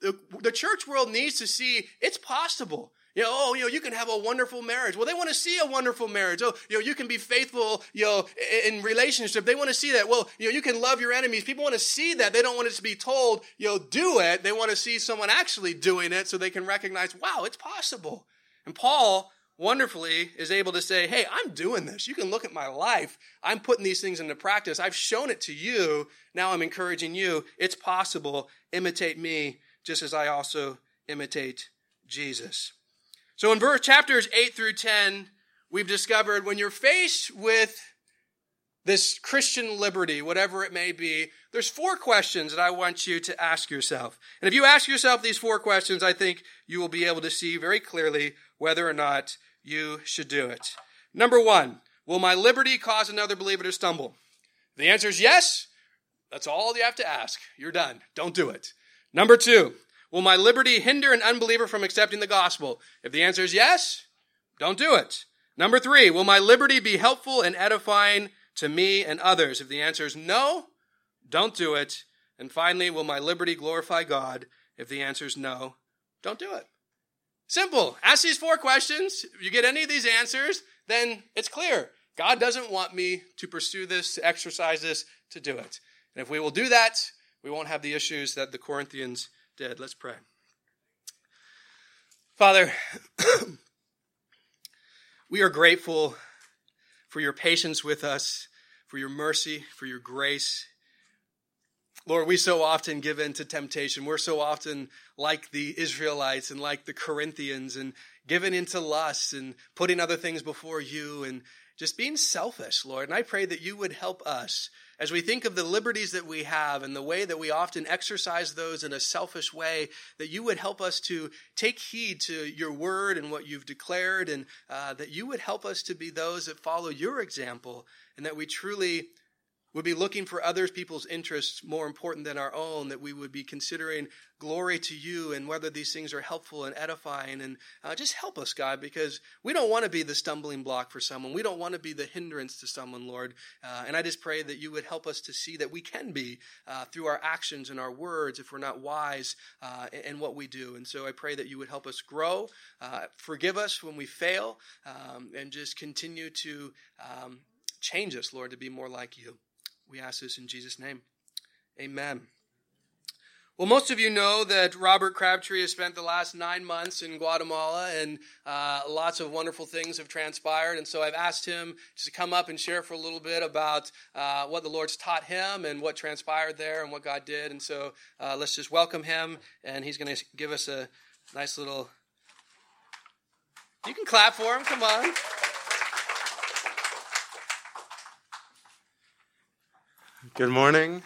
the, the church world needs to see it's possible. You know, oh, you know, you can have a wonderful marriage. Well, they want to see a wonderful marriage. Oh, you know, you can be faithful, you know, in relationship. They want to see that. Well, you know, you can love your enemies. People want to see that. They don't want it to be told, you know, do it. They want to see someone actually doing it so they can recognize, wow, it's possible. And Paul wonderfully is able to say, hey, I'm doing this. You can look at my life. I'm putting these things into practice. I've shown it to you. Now I'm encouraging you. It's possible. Imitate me just as I also imitate Jesus. So in verse chapters 8 through 10, we've discovered when you're faced with this Christian liberty, whatever it may be, there's four questions that I want you to ask yourself. And if you ask yourself these four questions, I think you will be able to see very clearly whether or not you should do it. Number one, will my liberty cause another believer to stumble? The answer is yes. That's all you have to ask. You're done. Don't do it. Number two, Will my liberty hinder an unbeliever from accepting the gospel? If the answer is yes, don't do it. Number three, will my liberty be helpful and edifying to me and others? If the answer is no, don't do it. And finally, will my liberty glorify God? If the answer is no, don't do it. Simple. Ask these four questions. If you get any of these answers, then it's clear. God doesn't want me to pursue this, to exercise this, to do it. And if we will do that, we won't have the issues that the Corinthians did. Let's pray. Father, we are grateful for your patience with us, for your mercy, for your grace. Lord, we so often give in to temptation. We're so often like the Israelites and like the Corinthians and given into lust and putting other things before you and just being selfish, Lord. And I pray that you would help us as we think of the liberties that we have and the way that we often exercise those in a selfish way, that you would help us to take heed to your word and what you've declared, and uh, that you would help us to be those that follow your example, and that we truly would be looking for other people's interests more important than our own, that we would be considering glory to you and whether these things are helpful and edifying. And uh, just help us, God, because we don't want to be the stumbling block for someone. We don't want to be the hindrance to someone, Lord. Uh, and I just pray that you would help us to see that we can be uh, through our actions and our words if we're not wise uh, in what we do. And so I pray that you would help us grow, uh, forgive us when we fail, um, and just continue to um, change us, Lord, to be more like you. We ask this in Jesus' name. Amen. Well, most of you know that Robert Crabtree has spent the last nine months in Guatemala, and uh, lots of wonderful things have transpired. And so I've asked him just to come up and share for a little bit about uh, what the Lord's taught him and what transpired there and what God did. And so uh, let's just welcome him, and he's going to give us a nice little. You can clap for him. Come on. Good morning.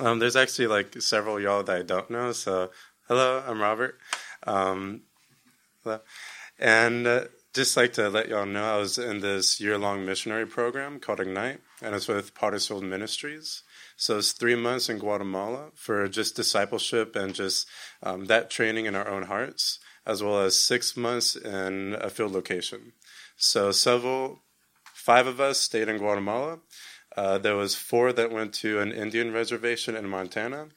Um, there's actually like several y'all that I don't know. So, hello, I'm Robert. Um, and uh, just like to let y'all know, I was in this year long missionary program called Ignite, and it's with Pottersfield Ministries. So it's three months in Guatemala for just discipleship and just um, that training in our own hearts, as well as six months in a field location. So several, five of us stayed in Guatemala uh, there was four that went to an Indian reservation in Montana,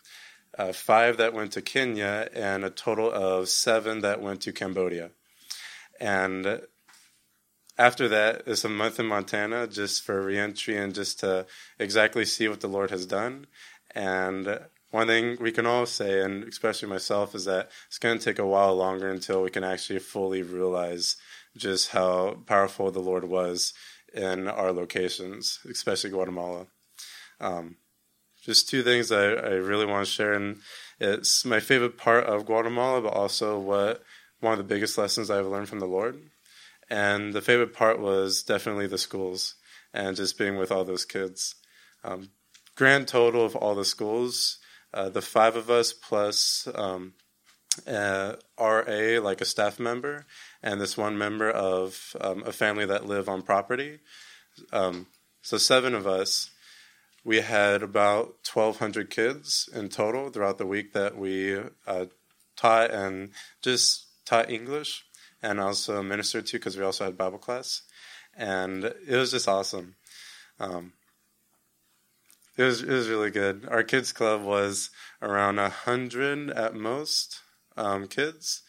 uh, five that went to Kenya, and a total of seven that went to Cambodia. And after that, it's a month in Montana just for reentry and just to exactly see what the Lord has done. And one thing we can all say, and especially myself, is that it's going to take a while longer until we can actually fully realize just how powerful the Lord was in our locations, especially Guatemala. Um, just two things I, I really want to share, and it's my favorite part of Guatemala, but also what one of the biggest lessons I've learned from the Lord. And the favorite part was definitely the schools and just being with all those kids. Um, grand total of all the schools, uh, the five of us plus um, uh, RA, like a staff member, and this one member of um, a family that live on property. Um, so seven of us. We had about 1,200 kids in total throughout the week that we uh, taught and just taught English and also ministered to because we also had Bible class. And it was just awesome. Um, it was it was really good. Our kids club was around a hundred at most um, kids,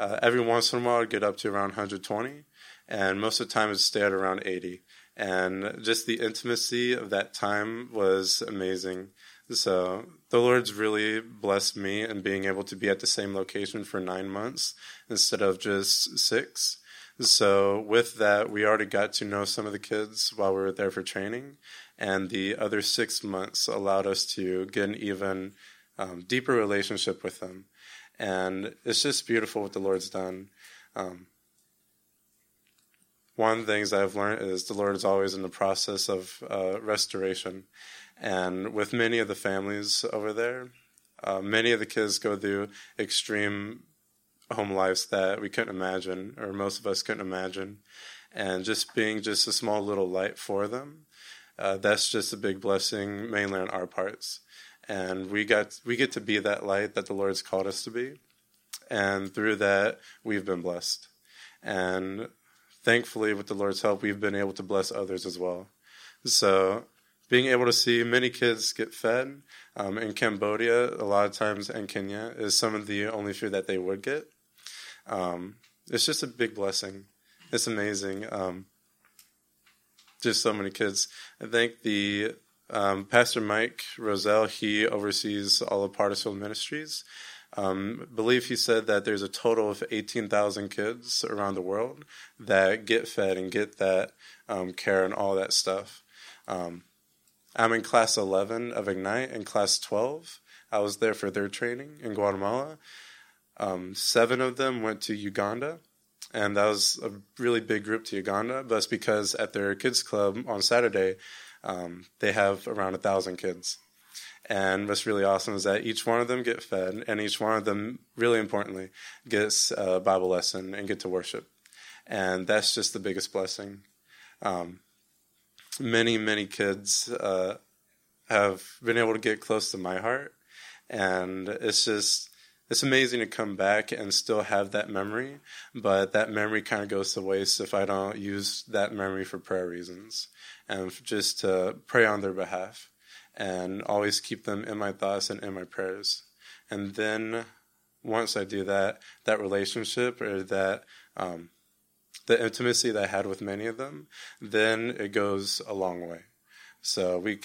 uh, every once in a while, I'd get up to around 120, and most of the time, it'd stay at around 80. And just the intimacy of that time was amazing. So the Lord's really blessed me in being able to be at the same location for nine months instead of just six. So with that, we already got to know some of the kids while we were there for training, and the other six months allowed us to get an even um, deeper relationship with them and it's just beautiful what the Lord's done. Um, one of the things I've learned is the Lord is always in the process of uh, restoration, and with many of the families over there, uh, many of the kids go through extreme home lives that we couldn't imagine, or most of us couldn't imagine, and just being just a small little light for them. Uh, that's just a big blessing, mainly on our parts and we got we get to be that light that the Lord's called us to be, and through that we've been blessed, and thankfully with the Lord's help we've been able to bless others as well. So being able to see many kids get fed um, in Cambodia, a lot of times in Kenya, is some of the only food that they would get. Um, it's just a big blessing. It's amazing. Um, just so many kids. I think the um, Pastor Mike Roselle, he oversees all of Pottersfield Ministries. Um, believe he said that there's a total of 18,000 kids around the world that get fed and get that um, care and all that stuff. Um, I'm in class 11 of Ignite and class 12. I was there for their training in Guatemala. Um, seven of them went to Uganda, and that was a really big group to Uganda. But it's because at their kids club on Saturday, um, they have around a thousand kids. And what's really awesome is that each one of them get fed, and each one of them, really importantly, gets a Bible lesson and get to worship. And that's just the biggest blessing. Um, many, many kids uh, have been able to get close to my heart, and it's just it's amazing to come back and still have that memory, but that memory kind of goes to waste if I don't use that memory for prayer reasons and just to pray on their behalf and always keep them in my thoughts and in my prayers. And then once I do that, that relationship or that um, the intimacy that I had with many of them, then it goes a long way. So we,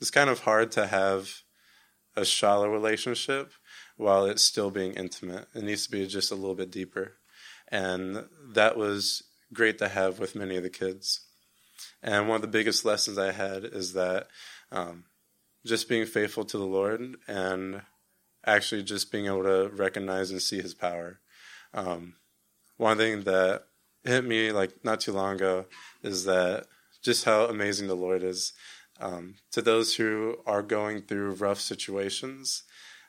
it's kind of hard to have a shallow relationship while it's still being intimate. It needs to be just a little bit deeper. And that was great to have with many of the kids. And one of the biggest lessons I had is that um, just being faithful to the Lord and actually just being able to recognize and see His power. Um, one thing that hit me like not too long ago is that just how amazing the Lord is. Um, to those who are going through rough situations,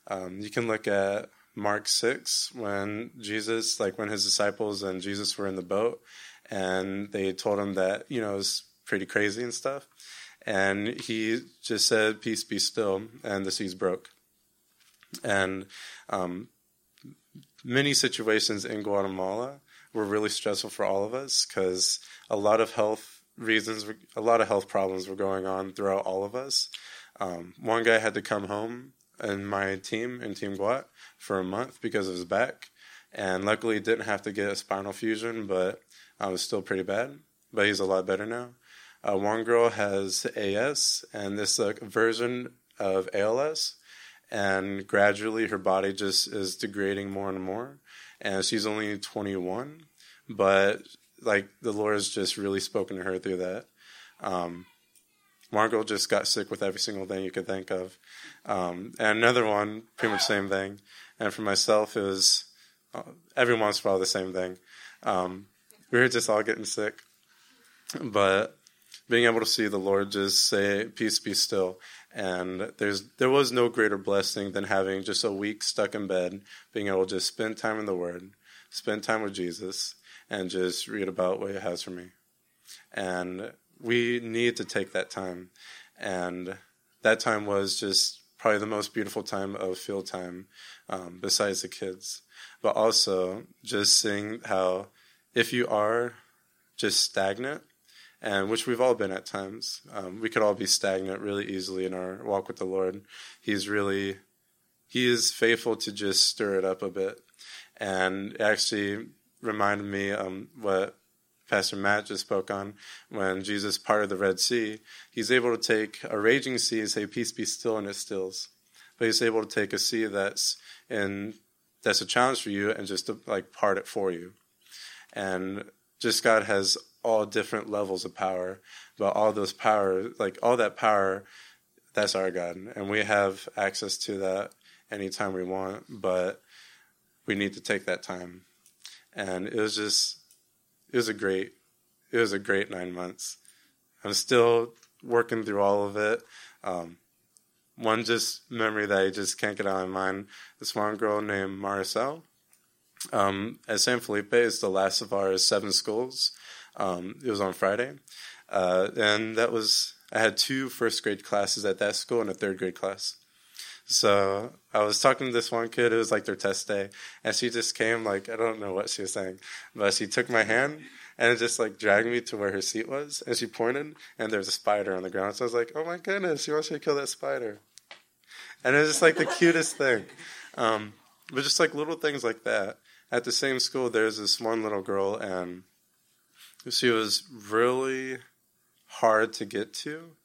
um, you can look at Mark 6 when Jesus, like when his disciples and Jesus were in the boat and they told him that, you know, it was pretty crazy and stuff. And he just said, Peace be still, and the seas broke. And um, many situations in Guatemala were really stressful for all of us because a lot of health reasons, a lot of health problems were going on throughout all of us. Um, one guy had to come home in my team in Team Guat for a month because of his back, and luckily didn't have to get a spinal fusion, but I was still pretty bad. But he's a lot better now. Uh, one girl has AS, and this uh, version of ALS, and gradually her body just is degrading more and more. And she's only 21, but like the Lord has just really spoken to her through that. Um, Margot just got sick with every single thing you could think of. Um, and another one, pretty much same thing. And for myself, it was uh, every once in a while the same thing. Um, we were just all getting sick. But being able to see the Lord just say, "Peace, be still," and there's there was no greater blessing than having just a week stuck in bed, being able to just spend time in the Word, spend time with Jesus, and just read about what He has for me. And we need to take that time. And that time was just probably the most beautiful time of field time, um, besides the kids. But also just seeing how if you are just stagnant, and which we've all been at times, um, we could all be stagnant really easily in our walk with the Lord. He's really, He is faithful to just stir it up a bit. And actually reminded me um, what Pastor Matt just spoke on, when Jesus parted the Red Sea, he's able to take a raging sea and say, Peace be still, and it stills. But he's able to take a sea that's in that's a challenge for you and just to like part it for you. And just God has all different levels of power, but all those power, like all that power, that's our God. And we have access to that anytime we want, but we need to take that time. And it was just it was a great it was a great nine months. I'm still working through all of it. Um, one just memory that I just can't get out of my mind. This one girl named Maricel. Um, at San Felipe is the last of our seven schools. Um, it was on Friday, uh, and that was I had two first grade classes at that school and a third grade class. So I was talking to this one kid. It was like their test day, and she just came like I don't know what she was saying, but she took my hand and just like dragged me to where her seat was, and she pointed, and there's a spider on the ground. So I was like, "Oh my goodness, she wants me to kill that spider," and it was just like the cutest thing. Um, but just like little things like that. At the same school, there's this one little girl, and she was really hard to get to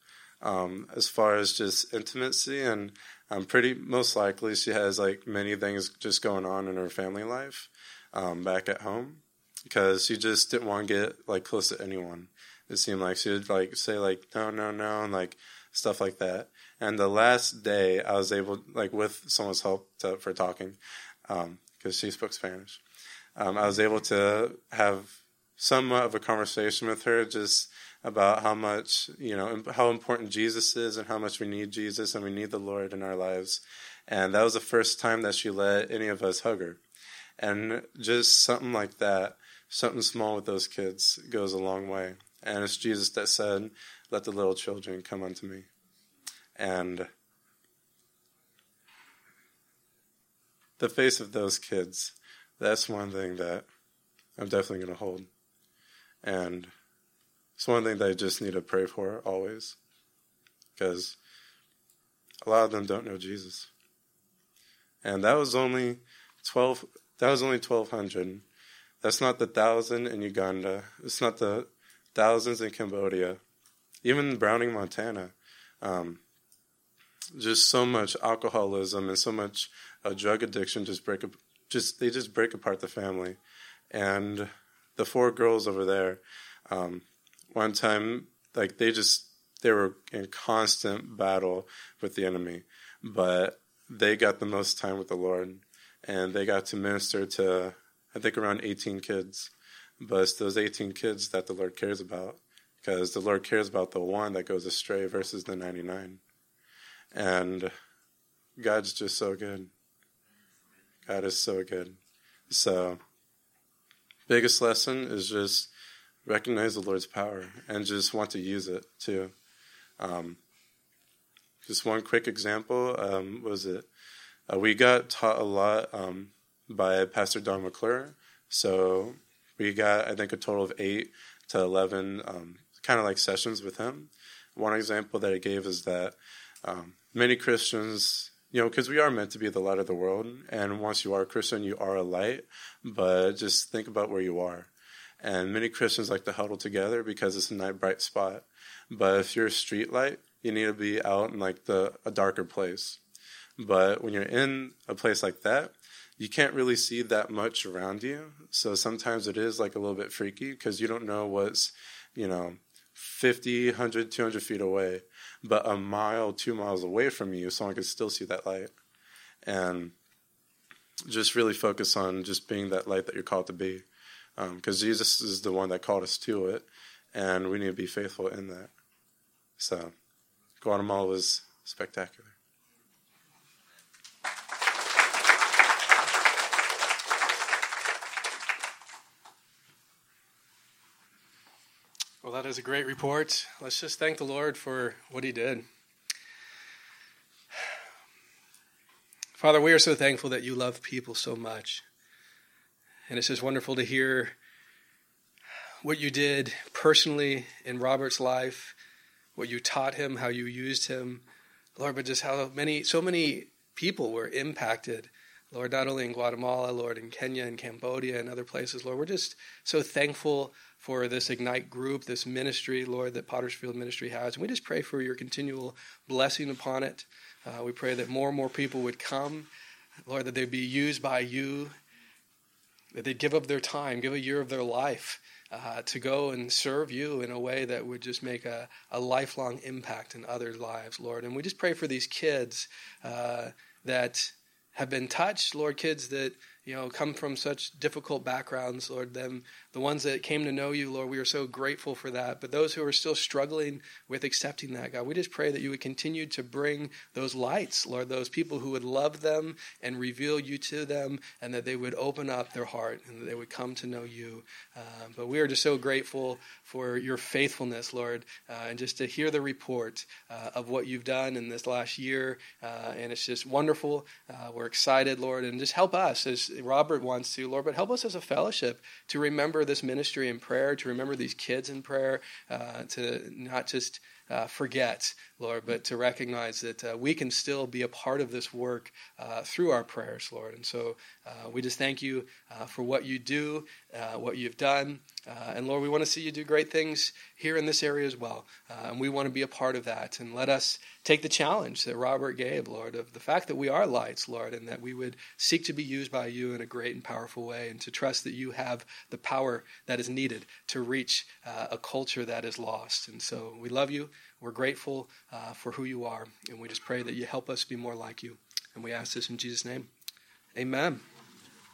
um, as far as just intimacy and I'm pretty most likely she has like many things just going on in her family life um, back at home because she just didn't want to get like close to anyone. It seemed like she would like say like no no no and like stuff like that. And the last day I was able like with someone's help to, for talking because um, she spoke Spanish. um, I was able to have somewhat of a conversation with her just about how much, you know, how important Jesus is and how much we need Jesus and we need the Lord in our lives. And that was the first time that she let any of us hug her. And just something like that, something small with those kids goes a long way. And it's Jesus that said, Let the little children come unto me. And the face of those kids, that's one thing that I'm definitely going to hold. And it's one thing that I just need to pray for always. Because a lot of them don't know Jesus. And that was only 12 that was only 1200. That's not the thousand in Uganda. It's not the thousands in Cambodia. Even Browning, Montana. Um, just so much alcoholism and so much uh, drug addiction just break up. just they just break apart the family and the four girls over there um, one time like they just they were in constant battle with the enemy but they got the most time with the lord and they got to minister to i think around 18 kids but it's those 18 kids that the lord cares about because the lord cares about the one that goes astray versus the 99 and God's just so good. God is so good. So, biggest lesson is just recognize the Lord's power and just want to use it too. Um, just one quick example um, was it uh, we got taught a lot um, by Pastor Don McClure. So we got I think a total of eight to eleven um, kind of like sessions with him. One example that he gave is that um, many Christians, you know, because we are meant to be the light of the world, and once you are a Christian, you are a light. But just think about where you are. And many Christians like to huddle together because it's a nice bright spot. But if you're a street light, you need to be out in like the a darker place. But when you're in a place like that, you can't really see that much around you. So sometimes it is like a little bit freaky because you don't know what's, you know, 50, 100, 200 feet away but a mile, two miles away from you, someone could still see that light. And just really focus on just being that light that you're called to be. Because um, Jesus is the one that called us to it, and we need to be faithful in that. So, Guatemala was spectacular. Well, that is a great report. Let's just thank the Lord for what He did. Father, we are so thankful that you love people so much. And it's just wonderful to hear what you did personally in Robert's life, what you taught him, how you used him, Lord, but just how many, so many people were impacted Lord, not only in Guatemala, Lord, in Kenya and Cambodia and other places, Lord, we're just so thankful for this Ignite group, this ministry, Lord, that Pottersfield Ministry has. And we just pray for your continual blessing upon it. Uh, we pray that more and more people would come, Lord, that they'd be used by you, that they'd give up their time, give a year of their life uh, to go and serve you in a way that would just make a, a lifelong impact in others' lives, Lord. And we just pray for these kids uh, that have been touched, Lord, kids that you know come from such difficult backgrounds, Lord, them the ones that came to know you, Lord, we are so grateful for that. But those who are still struggling with accepting that, God, we just pray that you would continue to bring those lights, Lord, those people who would love them and reveal you to them, and that they would open up their heart and that they would come to know you. Uh, but we are just so grateful for your faithfulness, Lord, uh, and just to hear the report uh, of what you've done in this last year. Uh, and it's just wonderful. Uh, we're excited, Lord, and just help us as Robert wants to, Lord, but help us as a fellowship to remember this ministry in prayer, to remember these kids in prayer, uh, to not just uh, forget, Lord, but to recognize that uh, we can still be a part of this work uh, through our prayers, Lord. And so uh, we just thank you uh, for what you do, uh, what you've done. and Lord, we want to see you do great things here in this area as well. and we want to be a part of that. And let us take the challenge that Robert gave, Lord, of the fact that we are lights, Lord, and that we would seek to be used by you in a great and powerful way, and to trust that you have the power that is needed to reach a culture that is lost. And so we love you. We're grateful uh, for who you are, and we just pray that you help us be more like you. And we ask this in Jesus' name. Amen.